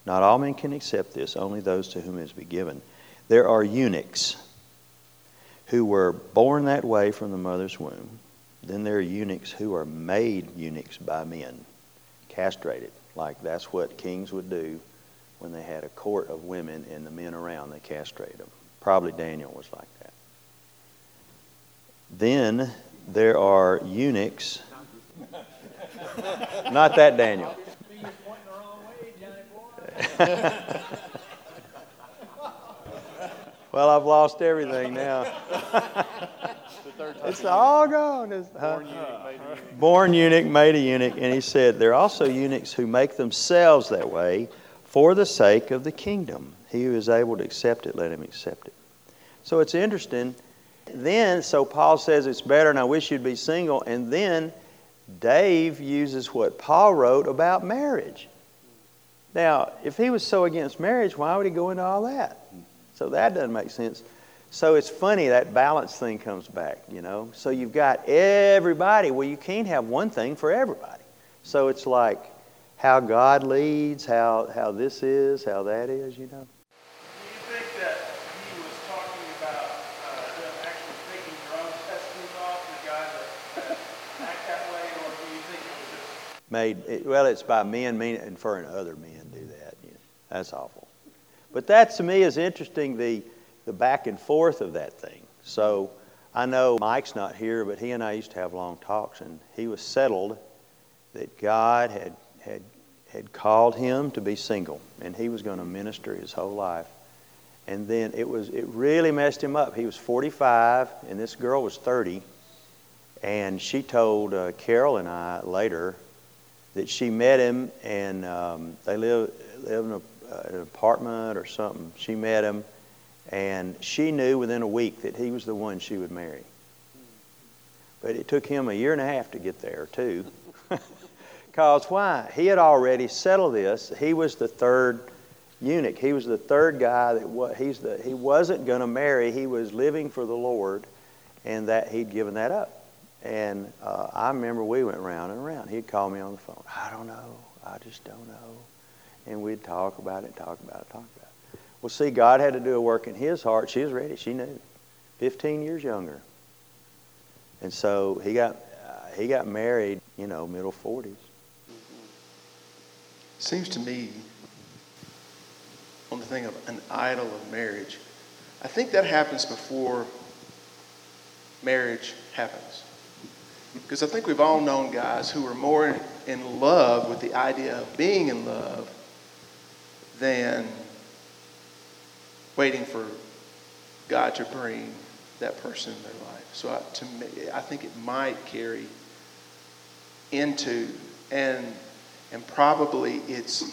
Not all men can accept this, only those to whom it is be given. There are eunuchs who were born that way from the mother's womb. Then there are eunuchs who are made eunuchs by men, castrated. Like that's what kings would do when they had a court of women and the men around, they castrated them. Probably Daniel was like that. Then there are eunuchs <laughs> Not that Daniel. <laughs> well, I've lost everything now. It's <laughs> all gone. It's, huh? Born eunuch, made a eunuch. And he said, There are also eunuchs who make themselves that way for the sake of the kingdom. He who is able to accept it, let him accept it. So it's interesting. Then, so Paul says it's better, and I wish you'd be single. And then Dave uses what Paul wrote about marriage. Now, if he was so against marriage, why would he go into all that? So that doesn't make sense. So it's funny that balance thing comes back, you know. So you've got everybody. Well, you can't have one thing for everybody. So it's like how God leads, how, how this is, how that is, you know. Do you think that he was talking about uh, them actually taking their own testimonies off, the guys that, that act that way, or do you think it was just Made it, well, it's by men mean inferring other men do that. You know. That's awful. But that to me is interesting. The the back and forth of that thing. So I know Mike's not here, but he and I used to have long talks, and he was settled that God had had had called him to be single, and he was going to minister his whole life. And then it was it really messed him up. He was 45, and this girl was 30, and she told uh, Carol and I later that she met him, and um, they live live in a, uh, an apartment or something. She met him and she knew within a week that he was the one she would marry. But it took him a year and a half to get there, too. Because why? He had already settled this. He was the third eunuch. He was the third guy that he's the he wasn't going to marry. He was living for the Lord, and that he'd given that up. And uh, I remember we went round and around. He'd call me on the phone. I don't know. I just don't know. And we'd talk about it, talk about it, talk about it. Well, see, God had to do a work in his heart. She was ready. She knew. 15 years younger. And so he got, uh, he got married, you know, middle 40s. Seems to me, on the thing of an idol of marriage, I think that happens before marriage happens. Because I think we've all known guys who are more in love with the idea of being in love than waiting for God to bring that person in their life. So I, to me, I think it might carry into and and probably it's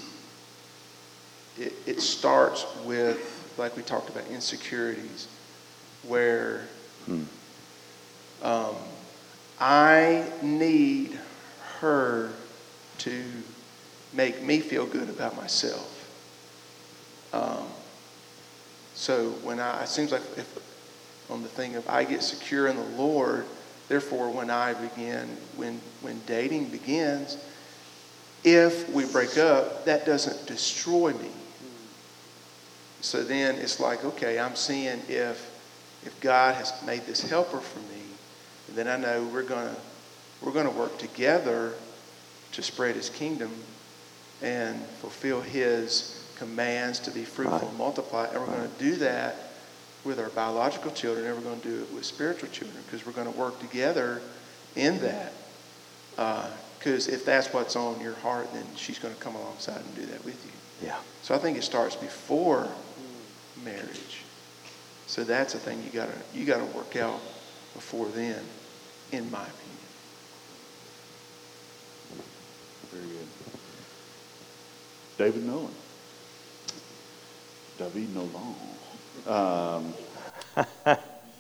it, it starts with like we talked about insecurities where um, I need her to make me feel good about myself. Um, so when I, it seems like if on the thing of I get secure in the Lord, therefore when I begin, when when dating begins, if we break up, that doesn't destroy me. So then it's like, okay, I'm seeing if if God has made this helper for me, then I know we're gonna we're gonna work together to spread His kingdom and fulfill His commands to be fruitful Right. and multiply, and we're going to do that with our biological children, and we're going to do it with spiritual children because we're going to work together in that. Uh, Because if that's what's on your heart, then she's going to come alongside and do that with you. Yeah. So I think it starts before marriage. So that's a thing you gotta you gotta work out before then, in my opinion. Very good. David Nolan. David Nolan. Um,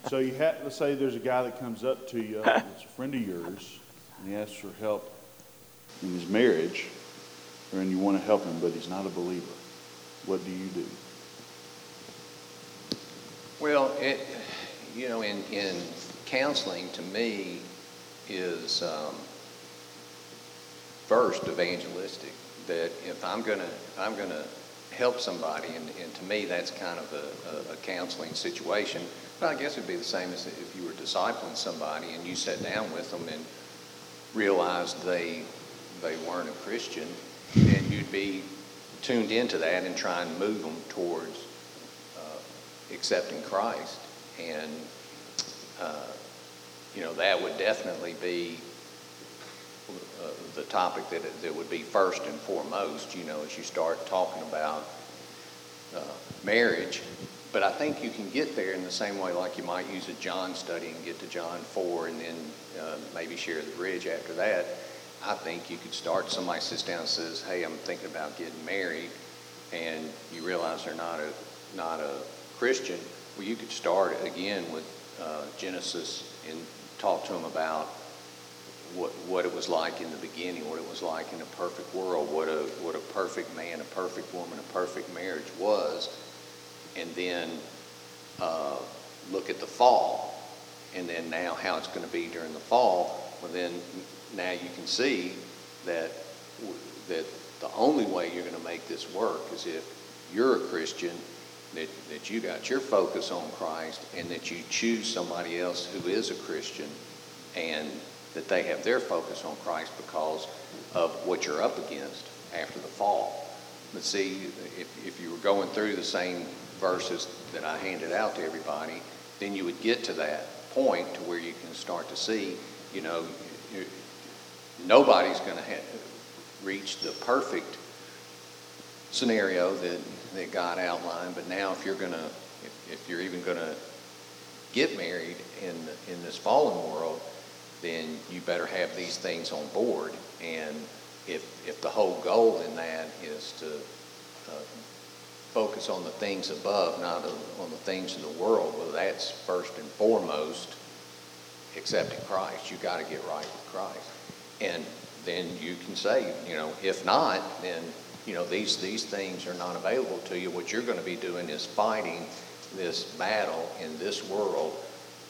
so you have, let's say there's a guy that comes up to you, that's a friend of yours, and he asks for help in his marriage, or and you want to help him, but he's not a believer. What do you do? Well, it, you know, in, in counseling, to me, is um, first evangelistic. That if I'm gonna, I'm gonna help somebody, and, and to me, that's kind of a, a, a counseling situation. But I guess it'd be the same as if you were discipling somebody and you sat down with them and realized they they weren't a Christian, then you'd be tuned into that and try and move them towards uh, accepting Christ. And, uh, you know, that would definitely be uh, the topic that, that would be first and foremost, you know, as you start talking about uh, marriage. but I think you can get there in the same way like you might use a John study and get to John 4 and then uh, maybe share the bridge after that. I think you could start, somebody sits down and says, hey, I'm thinking about getting married, and you realize they're not a, not a Christian. Well, you could start again with uh, Genesis and talk to them about what, what it was like in the beginning, what it was like in a perfect world, what a, what a perfect man, a perfect woman, a perfect marriage was, and then uh, look at the fall, and then now how it's going to be during the fall. Well, then now you can see that that the only way you're going to make this work is if you're a Christian, that, that you got your focus on Christ, and that you choose somebody else who is a Christian, and that they have their focus on Christ because of what you're up against after the fall. But see, if, if you were going through the same verses that I handed out to everybody, then you would get to that point to where you can start to see, you know, nobody's going to reach the perfect scenario that, that God outlined. But now, if you're going to, if, if you're even going to get married in in this fallen world, then you better have these things on board. And if if the whole goal in that is to uh, focus on the things above, not on the things of the world, well, that's first and foremost accepting Christ. You got to get right with Christ and then you can say, you know, if not, then you know these these things are not available to you. What you're going to be doing is fighting this battle in this world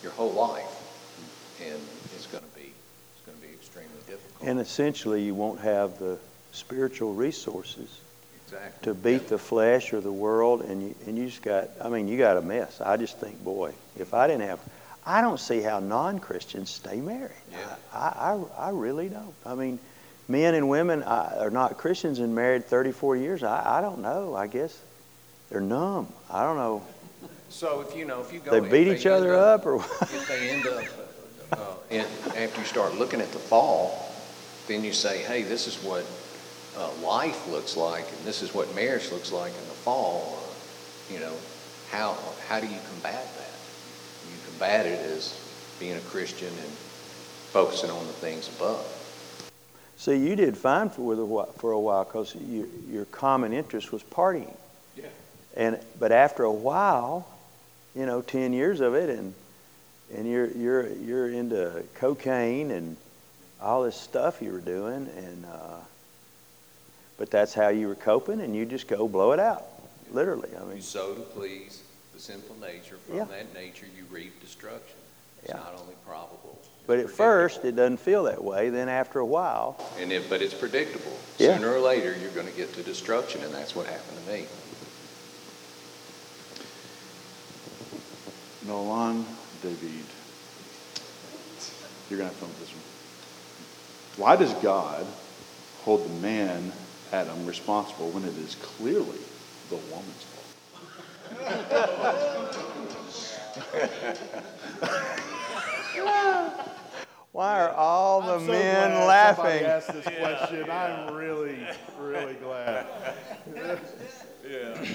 your whole life, and it's going to be it's going to be extremely difficult. And essentially, you won't have the spiritual resources exactly. to beat yeah. the flesh or the world, and you and you just got. I mean, you got a mess. I just think, boy, if I didn't have I don't see how non Christians stay married. Yeah. I, I, I really don't. I mean, men and women are not Christians and married 34 years. I, I don't know. I guess they're numb. I don't know. So if you know, if you go, they beat each other up, up, or if they end up, uh, and after you start looking at the fall, then you say, hey, this is what uh, life looks like, and this is what marriage looks like in the fall. Uh, you know, how how do you combat that? Combat it as being a Christian and focusing on the things above. See, you did fine for a while, for a while because you, your common interest was partying. Yeah. And but after a while, you know, ten years of it, and and you're you're you're into cocaine and all this stuff you were doing, and uh, but that's how you were coping, and you just go blow it out, literally. I mean, you sow to please the sinful nature. From yeah. that nature, you reap destruction. It's yeah. not only probable. But at first, it doesn't feel that way. Then after a while, and it, but it's predictable. Yeah. Sooner or later, you're going to get to destruction, and that's what happened to me. Nolan, David, you're going to have fun with this one. Why does God hold the man, Adam, responsible when it is clearly the woman's fault? <laughs> Why are all the I'm so men glad laughing? Somebody asked this question. I'm really, really glad. <laughs> yeah.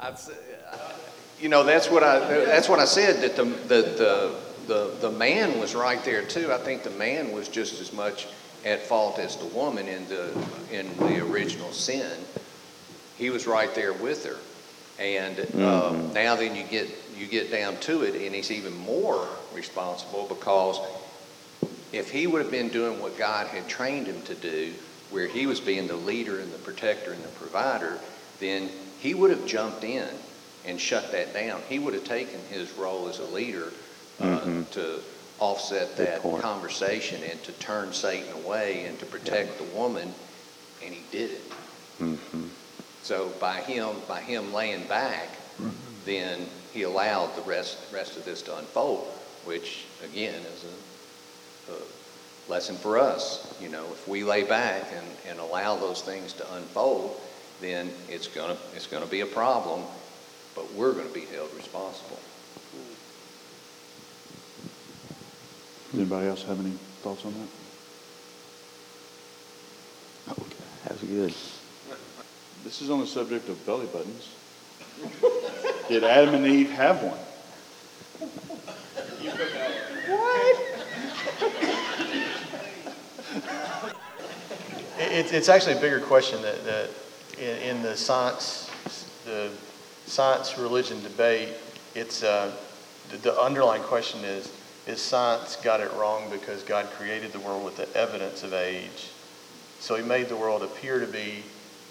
I'd say, uh, you know, that's what I that's what I said that the, the the the the man was right there too. I think the man was just as much at fault as the woman in the in the original sin. He was right there with her. And um, mm-hmm. now then you get you get down to it, and he's even more responsible because if he would have been doing what God had trained him to do, where he was being the leader and the protector and the provider, then he would have jumped in and shut that down. He would have taken his role as a leader uh, mm-hmm. to offset that conversation and to turn Satan away and to protect yeah. the woman, and he did it. Mm-hmm. So by him, by him laying back, mm-hmm. then he allowed the rest, rest of this to unfold, which again is a, a, lesson for us. You know, if we lay back and, and allow those things to unfold, then it's gonna it's gonna be a problem, but we're gonna be held responsible. Anybody else have any thoughts on that? Okay. That was good. This is on the subject of belly buttons. Did Adam and Eve have one? What? It's, it's actually a bigger question that, that in, in the science, the science religion debate, it's, uh, the, the underlying question is, is science got it wrong because God created the world with the evidence of age? So he made the world appear to be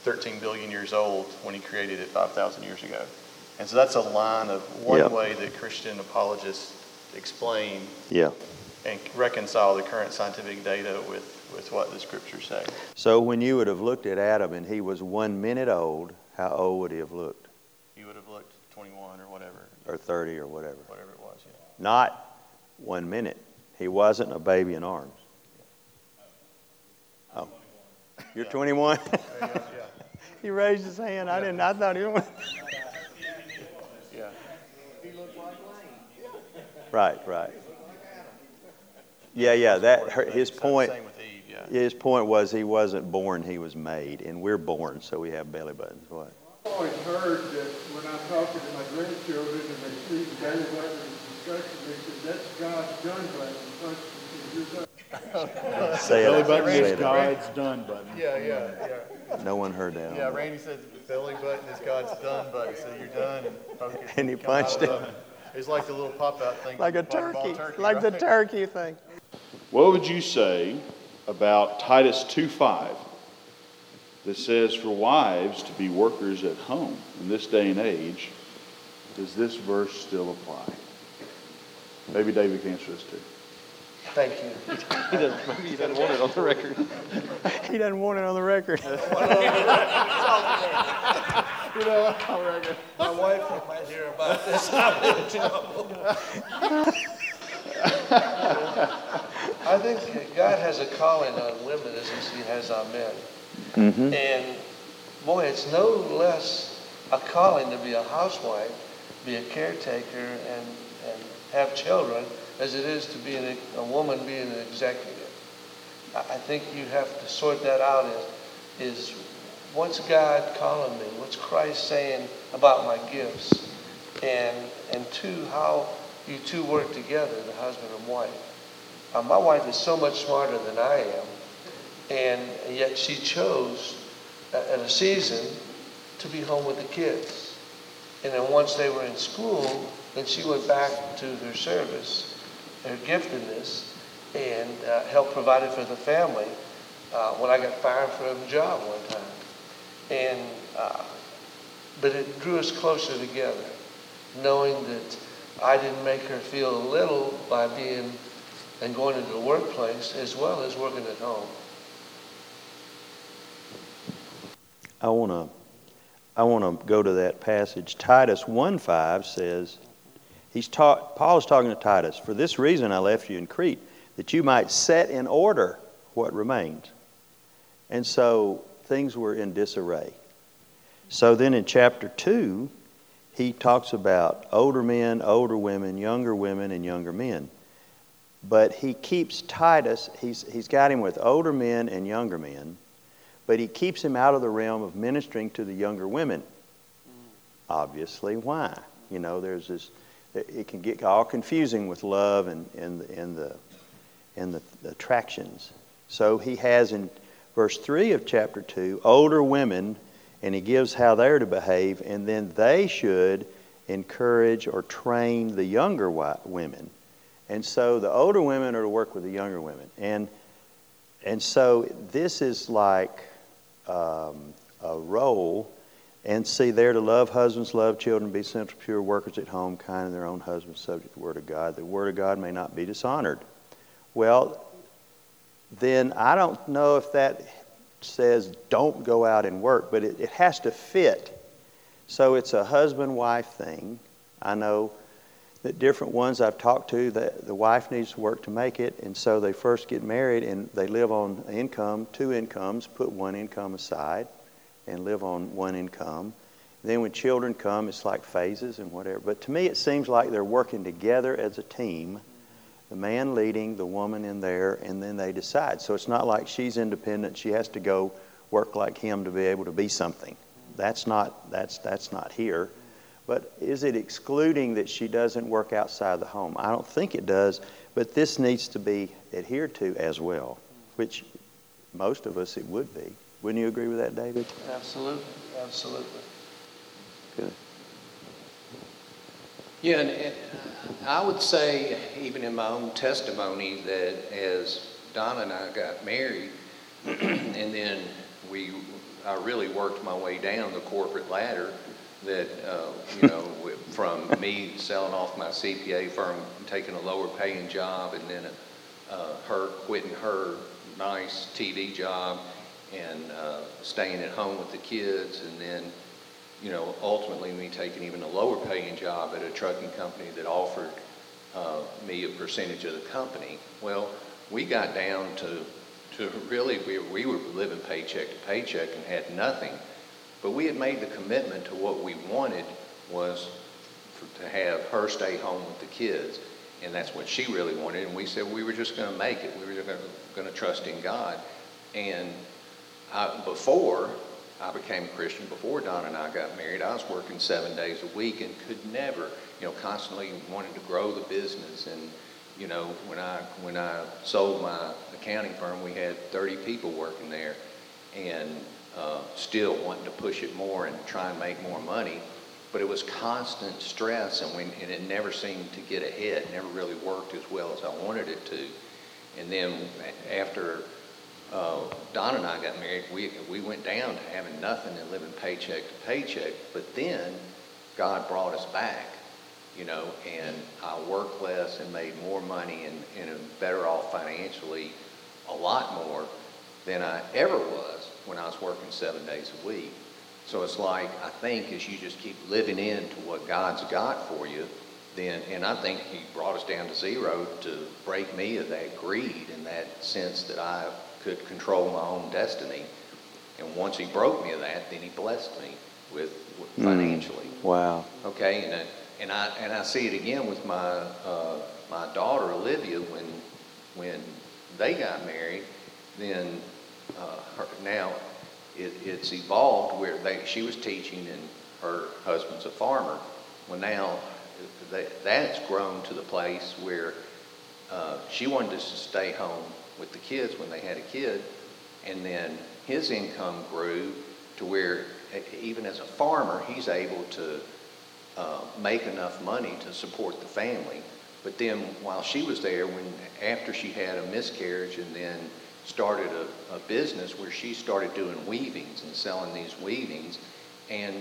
13 billion years old when he created it 5,000 years ago. And so that's a line of one Yep. way that Christian apologists explain Yeah. and reconcile the current scientific data with, with what the scriptures say. So when you would have looked at Adam and he was one minute old, how old would he have looked? He would have looked 21 or whatever, Or 30 or whatever? whatever it was. Yeah. Not one minute. He wasn't a baby in arms. Oh. You're 21? <laughs> He raised his hand. I didn't, I thought he was. Yeah. He looked like line. Right, right. Yeah, yeah, that, her- his point, Same with Eve, yeah. his point was he wasn't born, he was made. And we're born, so we have belly buttons. What? I've always heard that when I'm talking to my grandchildren and they see the belly button discussion, they said, that's God's done button. Punch is your. Say it. Belly button is. God's done button. Yeah, yeah, yeah. No one heard that. Yeah, Randy said belly button is God's done button, so you're done and focus. And he punched of it. It's like the little pop-out thing. Like a butterball turkey, like the turkey thing. What would you say about Titus 2:5 that says for wives to be workers at home in this day and age? Does this verse still apply? Maybe David can answer this too. Thank you. He doesn't, maybe he doesn't want it on the record. <laughs> He doesn't want it on the record. <laughs> You know what? My wife might hear about this. I'm in trouble. I think God has a calling on women as he has on men. Mm-hmm. And boy, it's no less a calling to be a housewife, be a caretaker, and, and have children as it is to be an, a woman being an executive. I, think you have to sort that out is, is what's God calling me? What's Christ saying about my gifts? And, and two, how you two work together, the husband and wife. Uh, my wife is so much smarter than I am, and yet she chose at a season to be home with the kids. And then once they were in school, then she went back to her service, her giftedness, and uh, helped provide it for the family uh, when I got fired from a job one time. And, uh, but it drew us closer together, knowing that I didn't make her feel little by being and going into the workplace as well as working at home. I want to I want to go to that passage. Titus 1:5 says he's taught Paul's talking to Titus, "For this reason I left you in Crete, that you might set in order what remains." And so things were in disarray. So then in chapter 2, he talks about older men, older women, younger women and younger men. But he keeps Titus, he's, he's got him with older men and younger men but he keeps him out of the realm of ministering to the younger women. Obviously, why? You know, there's this. It can get all confusing with love and and and the and the, the attractions. So he has in verse three of chapter two older women, and he gives how they're to behave, and then they should encourage or train the younger women. And so the older women are to work with the younger women, and and so this is like um, a role. And see, they're to love husbands, love children, be simple, pure workers at home, kind of their own husbands, subject to the Word of God. The Word of God may not be dishonored. Well, then I don't know if that says don't go out and work, but it, it has to fit. So it's a husband wife thing. I know that different ones I've talked to, that the wife needs to work to make it, and so they first get married and they live on income, two incomes, put one income aside and live on one income. Then when children come, it's like phases and whatever. But to me, it seems like they're working together as a team, the man leading, the woman in there, and then they decide. So it's not like she's independent, she has to go work like him to be able to be something. That's not, that's, that's not here. But is it excluding that she doesn't work outside the home? I don't think it does, but this needs to be adhered to as well, which most of us it would be. Wouldn't you agree with that, David? Absolutely, absolutely. Good. Yeah, and, and I would say, even in my own testimony, that as Donna and I got married, <clears throat> and then we, I really worked my way down the corporate ladder. That uh, you know, from me selling off my CPA firm, taking a lower paying job, and then uh, her quitting her nice TV job and uh, staying at home with the kids, and then you know, ultimately me taking even a lower paying job at a trucking company that offered uh, me a percentage of the company. Well, we got down to, to really, we, we were living paycheck to paycheck and had nothing. But we had made the commitment to what we wanted was for, to have her stay home with the kids. And that's what she really wanted. And we said we were just going to make it. We were going to trust in God. And I, before, I became a Christian before Donna and I got married. I was working seven days a week and could never, you know, constantly wanted to grow the business. And, you know, when I when I sold my accounting firm, we had 30 people working there, and uh, still wanting to push it more and try and make more money. But it was constant stress, and, we, and it never seemed to get ahead. Never really worked as well as I wanted it to. And then after uh, Donna and I got married, we, we went down to having nothing and living paycheck to paycheck. But then God brought us back, you know, and I worked less and made more money and, and better off financially, a lot more than I ever was when I was working seven days a week. So it's like, I think as you just keep living into what God's got for you, then, and I think He brought us down to zero to break me of that greed and that sense that I could control my own destiny. And once he broke me of that, then he blessed me with, with hmm. financially. Mm, wow. Okay, and and I and I see it again with my uh, my daughter Olivia when when they got married. Then uh, her, now it, it's evolved where they she was teaching and her husband's a farmer. Well, now that, that's grown to the place where uh, she wanted us to stay home with the kids when they had a kid. And then his income grew to where, even as a farmer, he's able to uh, make enough money to support the family. But then while she was there, when after she had a miscarriage and then started a, a business where she started doing weavings and selling these weavings and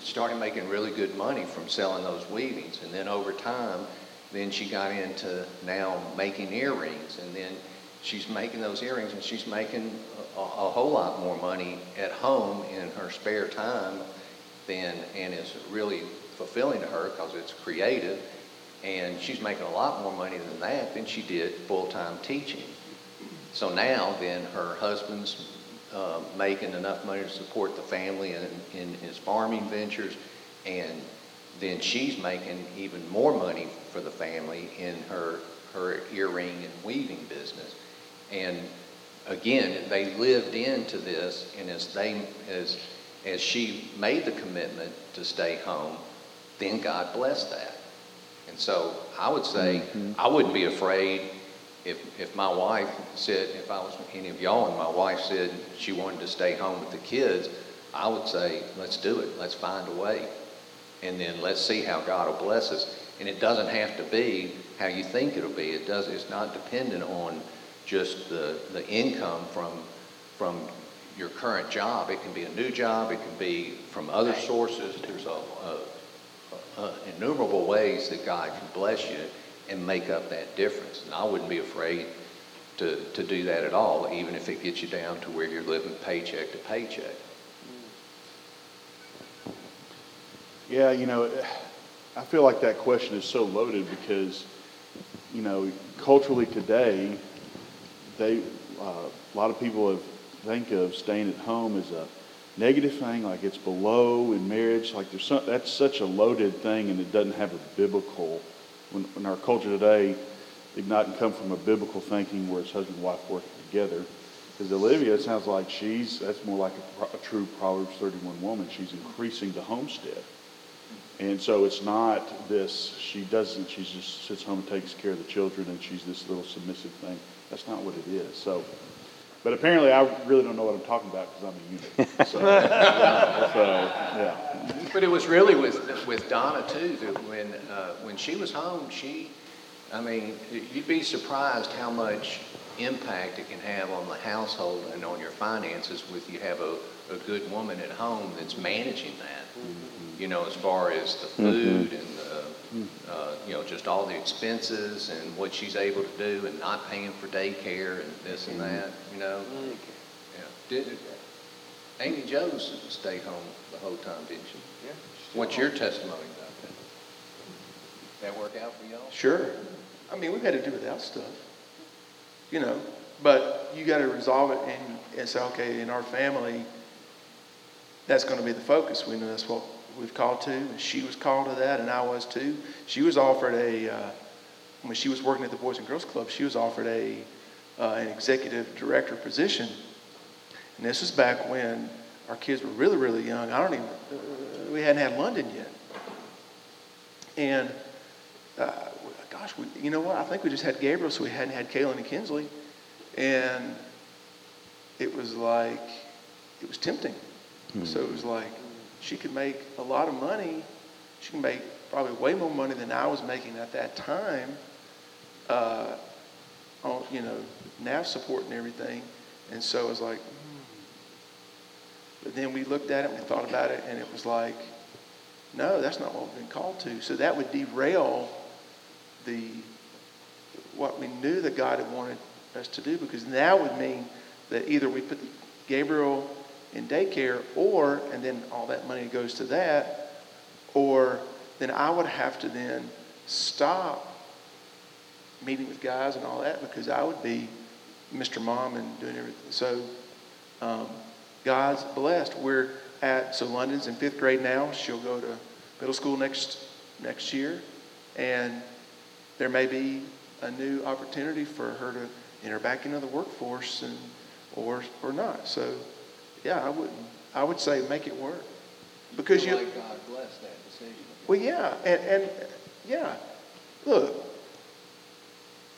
started making really good money from selling those weavings. And then over time, then she got into now making earrings and then she's making those earrings and she's making a, a, whole lot more money at home in her spare time than and is really fulfilling to her because it's creative. And she's making a lot more money than that than she did full-time teaching. So now then her husband's uh, making enough money to support the family in, in his farming ventures. And then she's making even more money for the family in her her earring and weaving business and again, they lived into this, and as they as as she made the commitment to stay home, then God blessed that. And so I would say mm-hmm. I wouldn't be afraid if if my wife said if I was any of y'all and my wife said she wanted to stay home with the kids, I would say let's do it. Let's find a way, and then let's see how God will bless us. And it doesn't have to be how you think it'll be. It does. It's not dependent on just the, the income from, from your current job. It can be a new job, it can be from other sources. There's a, a, a, innumerable ways that God can bless you and make up that difference. And I wouldn't be afraid to, to do that at all, even if it gets you down to where you're living paycheck to paycheck. Yeah, you know, I feel like that question is so loaded because, you know, culturally today, they, uh, a lot of people have, think of staying at home as a negative thing, like it's below in marriage. Like there's some, that's such a loaded thing, and it doesn't have a biblical. When, when our culture today, it not come from a biblical thinking where it's husband and wife working together. Because Olivia, it sounds like she's that's more like a, a true Proverbs 31 woman. She's increasing the homestead. And so it's not this, she doesn't, she just sits home and takes care of the children and she's this little submissive thing. That's not what it is. So, but apparently I really don't know what I'm talking about because I'm a eunuch. <laughs> So, so, yeah. But it was really with, with Donna too, that when, uh, when she was home, she, I mean, you'd be surprised how much impact it can have on the household and on your finances with you have a, a good woman at home that's managing that. You know, as far as the food and the, uh, you know, just all the expenses and what she's able to do and not paying for daycare and this and that, you know? Yeah. Did, Amy Jones stayed home the whole time, didn't she? Yeah. What's your testimony about that? That work out for y'all? Sure. I mean, we've had to do without stuff, you know, but you got to resolve it and, and say, okay, in our family, that's going to be the focus. We know that's what we've called to. And she was called to that, and I was too. She was offered a, uh, when she was working at the Boys and Girls Club, she was offered a, uh, an executive director position. And this was back when our kids were really, really young. I don't even, uh, we hadn't had London yet. And uh, gosh, we, you know what? I think we just had Gabriel, so we hadn't had Kaylin and Kinsley. And it was like, it was tempting. So it was like, she could make a lot of money. She can make probably way more money than I was making at that time, uh, on, you know, NAV support and everything. And so it was like, hmm. but then we looked at it and we thought about it, and it was like, no, that's not what we've been called to. So that would derail the what we knew that God had wanted us to do, because now would mean that either we put Gabriel in daycare, or and then all that money goes to that, or then I would have to then stop meeting with guys and all that because I would be Mr. Mom and doing everything. So um, God's blessed. We're at so London's in fifth grade now. She'll go to middle school next next year, and there may be a new opportunity for her to enter back into the workforce and or or not. So yeah, I wouldn't. I would say make it work because you. Like God bless that decision. Well, yeah, and, and yeah, look.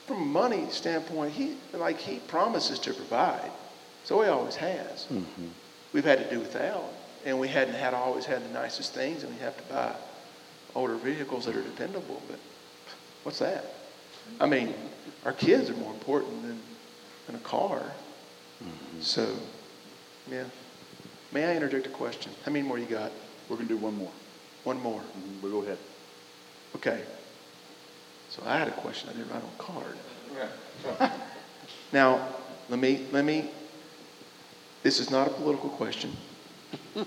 From a money standpoint, he like he promises to provide, so he always has. Mm-hmm. We've had to do without, and we hadn't had always had the nicest things, and we have to buy older vehicles that are dependable. But what's that? I mean, our kids are more important than, than a car. Mm-hmm. So, yeah. May I interject a question? How many more you got? We're going to do one more. One more. Mhm, We'll go ahead. Okay. So I had a question I didn't write on a card. <laughs> Now, let me, let me, this is not a political question. <laughs>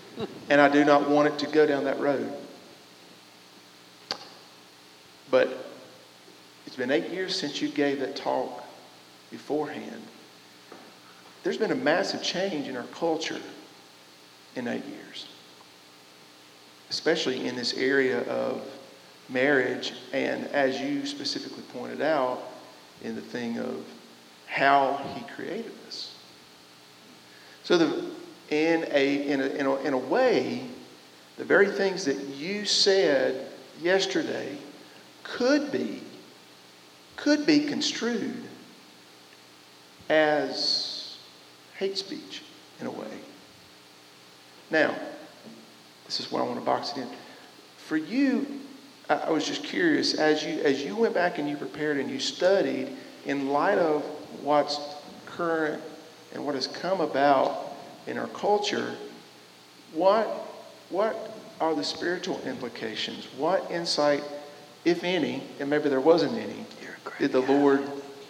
And I do not want it to go down that road. But it's been eight years since you gave that talk beforehand. There's been a massive change in our culture in eight years, especially in this area of marriage, and as you specifically pointed out, in the thing of how he created us. So, the, in, a, in, a, in, a, in a way, the very things that you said yesterday could be could be construed as hate speech in a way. Now, this is where I want to box it in. For you, I I was just curious as you as you went back and you prepared and you studied in light of what's current and what has come about in our culture, what what are the spiritual implications? What insight, if any, and maybe there wasn't any, did the Lord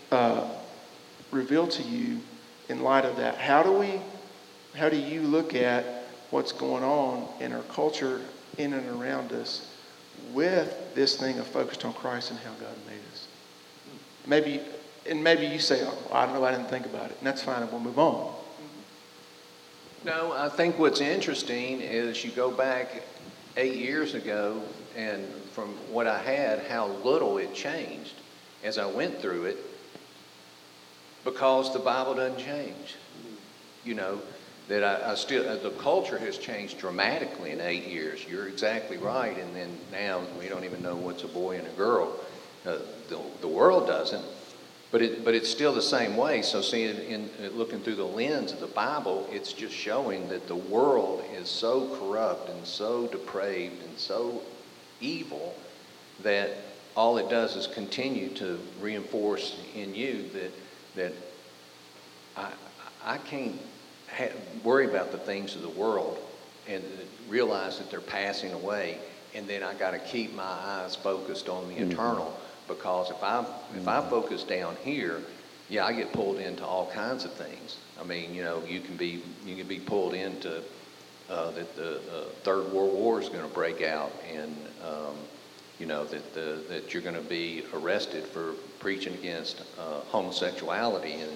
uh, reveal to you in light of that? How do we, how do you look at what's going on in our culture, in and around us, with this thing of focused on Christ and how God made us? Maybe, and maybe you say, oh, I don't know, I didn't think about it, and that's fine, and we'll move on. Mm-hmm. No, I think what's interesting is you go back eight years ago, and from what I had, how little it changed as I went through it, because the Bible doesn't change. You know, that I, I still, uh, the culture has changed dramatically in eight years. You're exactly right. And then now we don't even know what's a boy and a girl. Uh, the, the world doesn't. But, it, but it's still the same way. So, seeing in, in looking through the lens of the Bible, it's just showing that the world is so corrupt and so depraved and so evil that all it does is continue to reinforce in you that that I I can't ha- worry about the things of the world and realize that they're passing away, and then I got to keep my eyes focused on the mm-hmm. eternal because if I if I focus down here, yeah, I get pulled into all kinds of things. I mean, you know, you can be you can be pulled into uh, that the uh, third world war is going to break out, and um, you know that the, that you're going to be arrested for preaching against uh, homosexuality and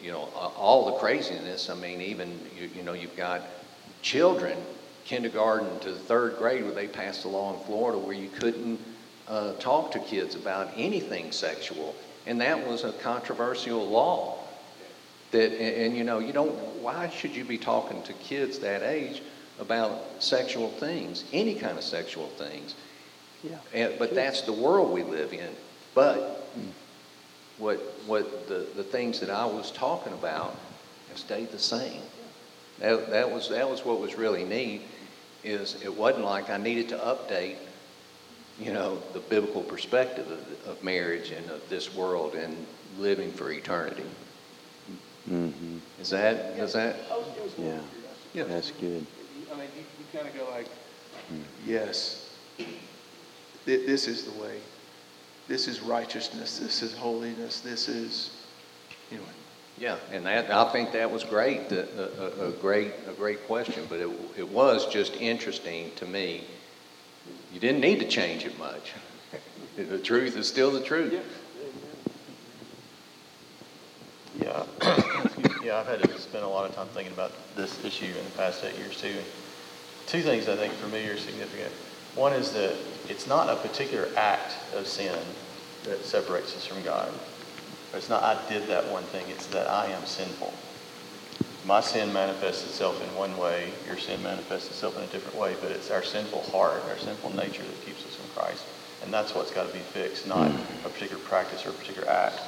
you know all the craziness. I mean, even you, you know you've got children kindergarten to third grade where they passed a law in Florida where you couldn't uh, talk to kids about anything sexual. And that was a controversial law. That, and, and, you know, you don't, why should you be talking to kids that age about sexual things, any kind of sexual things? Yeah. And, but that's the world we live in. But what, what the, the things that I was talking about have stayed the same. That, that, was, that was what was really neat is it wasn't like I needed to update you know, the biblical perspective of, of marriage and of this world and living for eternity. Mm-hmm. Is that, is that? Yeah. yeah. That's good. I mean, you, you kind of go like, yes, this is the way. This is righteousness. This is holiness. This is, anyway. Yeah, and that I think that was great, a, a, a great, a great question. But it, it was just interesting to me you didn't need to change it much. <laughs> the truth is still the truth. Yeah. <coughs> yeah, I've had to spend a lot of time thinking about this issue in the past eight years too. Two things I think for me are significant. One is that it's not a particular act of sin that separates us from God. It's not I did that one thing, it's that I am sinful my sin manifests itself in one way, your sin manifests itself in a different way, but it's our sinful heart, our sinful nature that keeps us from Christ. And that's what's got to be fixed, not a particular practice or a particular act,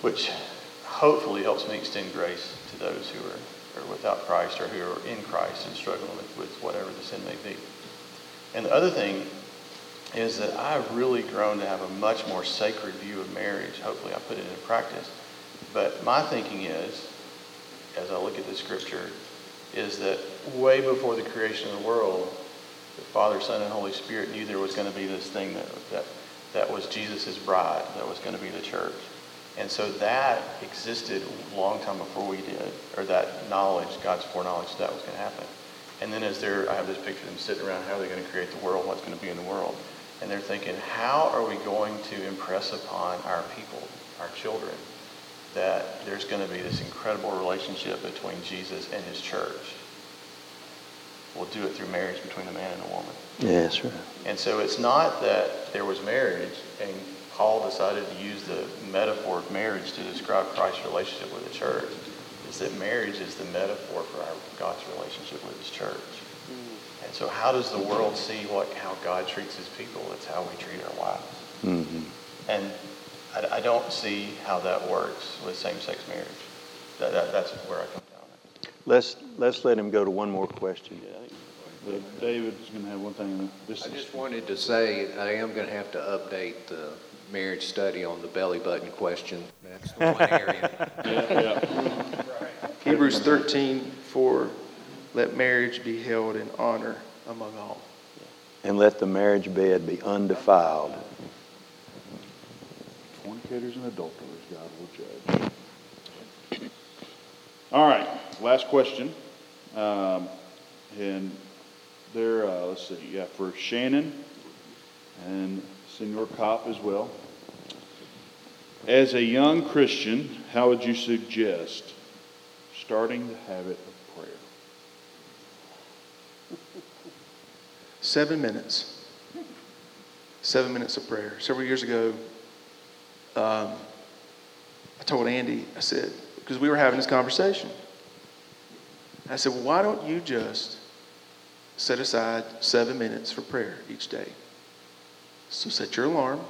which hopefully helps me extend grace to those who are, are without Christ or who are in Christ and struggling with, with whatever the sin may be. And the other thing is that I've really grown to have a much more sacred view of marriage. Hopefully I put it into practice. But my thinking is as I look at the scripture is that way before the creation of the world, the Father, Son, and Holy Spirit knew there was going to be this thing that, that, that was Jesus' bride, that was going to be the church. And so that existed a long time before we did, or that knowledge, God's foreknowledge, that was going to happen. And then as they're, I have this picture of them sitting around, how are they going to create the world, what's going to be in the world? And they're thinking, how are we going to impress upon our people, our children, that there's going to be this incredible relationship between Jesus and his church. We'll do it through marriage between a man and a woman. Yeah, that's right. And so it's not that there was marriage and Paul decided to use the metaphor of marriage to describe Christ's relationship with the church. Is that marriage is the metaphor for our, God's relationship with his church. And so how does the world see what how God treats his people? It's how we treat our wives. Mm-hmm. And I, I don't see how that works with same-sex marriage. That, that, that's where I come down. Let's, let's let him go to one more question. Yeah, David's going to have one thing. This I just wanted to say I am going to have to update the marriage study on the belly button question. That's the one area. <laughs> yeah, yeah. Hebrews 13, 4, let marriage be held in honor among all. And let the marriage bed be undefiled fornicators and adulterers, God will judge. All right, last question. Um, and there, uh, let's see, yeah, for Shannon and Senor Kopp as well. As a young Christian, how would you suggest starting the habit of prayer? Seven minutes. Seven minutes of prayer. Several years ago, um, I told Andy, I said, because we were having this conversation. I said, well, why don't you just set aside seven minutes for prayer each day? So set your alarm,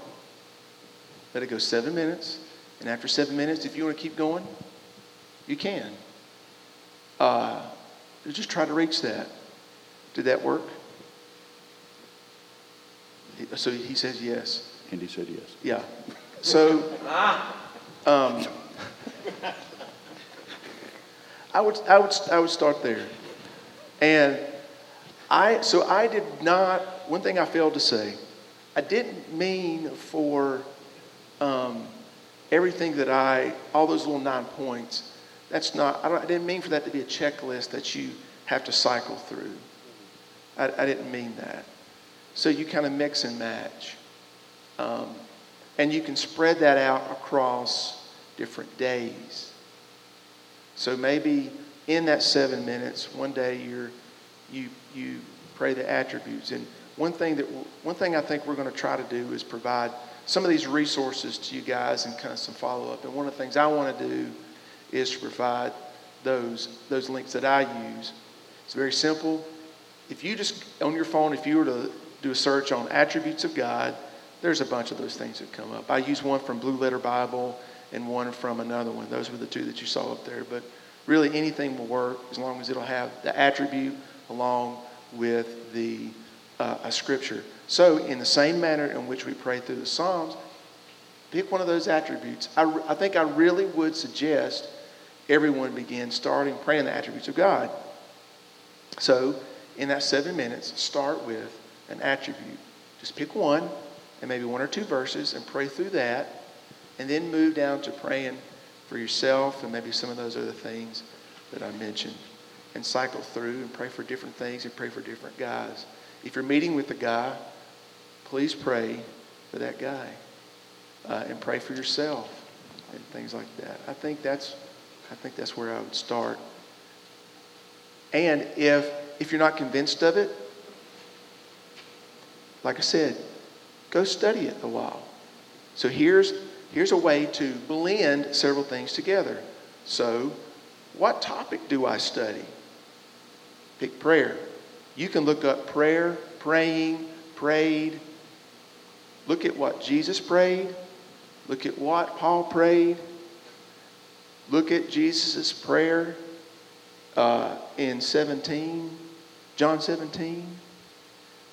let it go seven minutes, and after seven minutes, if you want to keep going, you can. Uh, just try to reach that. Did that work? So he says yes. And he said yes. Yeah. So, um, I would, I would, I would start there. And I, so I did not, one thing I failed to say, I didn't mean for um, everything that I, all those little nine points, that's not, I, I, didn't mean for that to be a checklist that you have to cycle through. I, I didn't mean that. So you kind of mix and match. Um, and you can spread that out across different days. So maybe in that seven minutes, one day you're, you, you pray the attributes. And one thing, that, one thing I think we're going to try to do is provide some of these resources to you guys and kind of some follow up. And one of the things I want to do is to provide those, those links that I use. It's very simple. If you just, on your phone, if you were to do a search on attributes of God, there's a bunch of those things that come up. I use one from Blue Letter Bible and one from another one. Those were the two that you saw up there. But really, anything will work as long as it'll have the attribute along with the uh, a scripture. So, in the same manner in which we pray through the Psalms, pick one of those attributes. I, I think I really would suggest everyone begin starting praying the attributes of God. So, in that seven minutes, start with an attribute. Just pick one and maybe one or two verses and pray through that, and then move down to praying for yourself and maybe some of those other things that I mentioned. And cycle through and pray for different things and pray for different guys. If you're meeting with a guy, please pray for that guy uh, and pray for yourself and things like that. I think that's, I think that's where I would start. And if if you're not convinced of it, like I said, go study it a while. So here's, here's a way to blend several things together. So, what topic do I study? Pick prayer. You can look up prayer, praying, prayed. Look at what Jesus prayed. Look at what Paul prayed. Look at Jesus' prayer uh, in 17, John 17.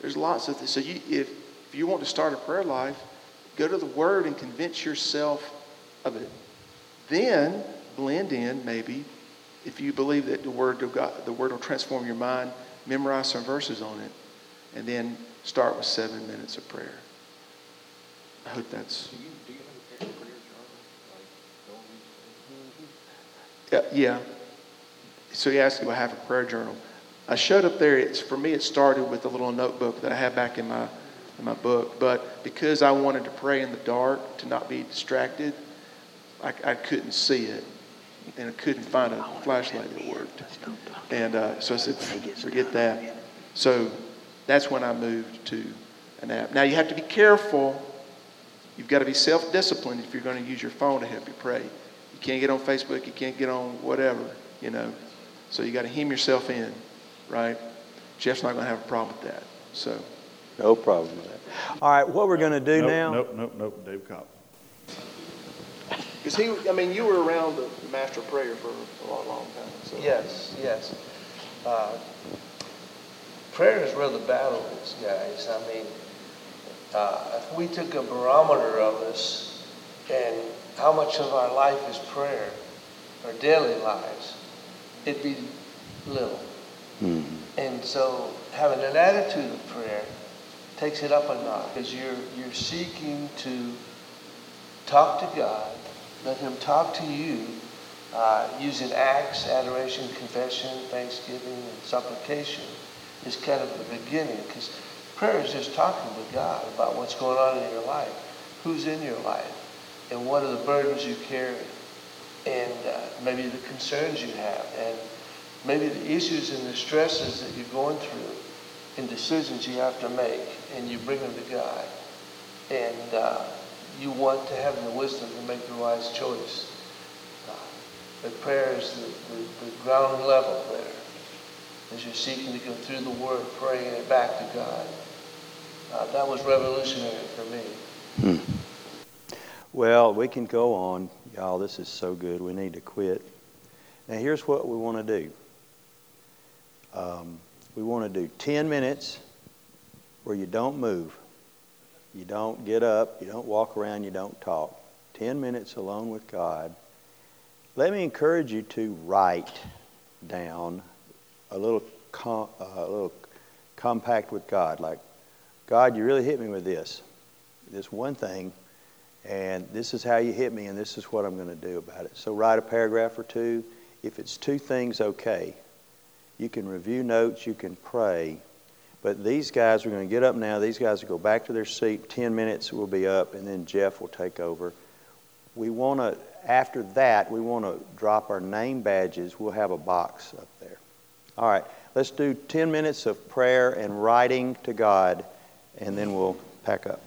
There's lots of this. So you, if, if you want to start a prayer life, go to the Word and convince yourself of it. Then blend in, maybe, if you believe that the Word of God, the Word will transform your mind, memorize some verses on it, and then start with seven minutes of prayer. I hope that's. Yeah, yeah. So he asked if I have a prayer journal. I showed up there. It's for me. It started with a little notebook that I have back in my in my book. But because I wanted to pray in the dark to not be distracted, I, I couldn't see it, and I couldn't find a flashlight that worked. And uh, so I said, forget that. So that's when I moved to an app. Now you have to be careful. You've got to be self-disciplined if you're going to use your phone to help you pray. You can't get on Facebook. You can't get on whatever, you know. So you got to hem yourself in, right? Jeff's not going to have a problem with that. So. No problem with that. All right, what we're going to do nope, now? Nope, nope, nope. Dave Cobb. Because he, I mean, you were around the master prayer for a long, long time. So. Yes, yes. Uh, prayer is where the battle is, guys. I mean, uh, if we took a barometer of us and how much of our life is prayer, our daily lives, it'd be little. Mm-hmm. And so having an attitude of prayer takes it up a notch because you're, you're seeking to talk to God, let Him talk to you uh, using acts, adoration, confession, thanksgiving, and supplication is kind of the beginning because prayer is just talking to God about what's going on in your life, who's in your life, and what are the burdens you carry, and uh, maybe the concerns you have, and maybe the issues and the stresses that you're going through and decisions you have to make, and you bring them to God. And uh, you want to have the wisdom to make the wise choice. Uh, but prayer is the, the, the, ground level there. as you're seeking to go through the Word, praying it back to God. Uh, that was revolutionary for me. Hmm. Well, we can go on. Y'all, this is so good. We need to quit. Now, here's what we want to do um, we want to do 10 minutes where you don't move. You don't get up, you don't walk around, you don't talk. 10 minutes alone with God. Let me encourage you to write down a little, com, uh, a little compact with God. Like, God, you really hit me with this, this one thing, and this is how you hit me, and this is what I'm going to do about it. So write a paragraph or two. If it's two things, okay. You can review notes, you can pray. But these guys are going to get up now. These guys will go back to their seat. Ten minutes will be up, and then Jeff will take over. We want to, after that, we want to drop our name badges. We'll have a box up there. All right, let's do 10 minutes of prayer and writing to God, and then we'll pack up.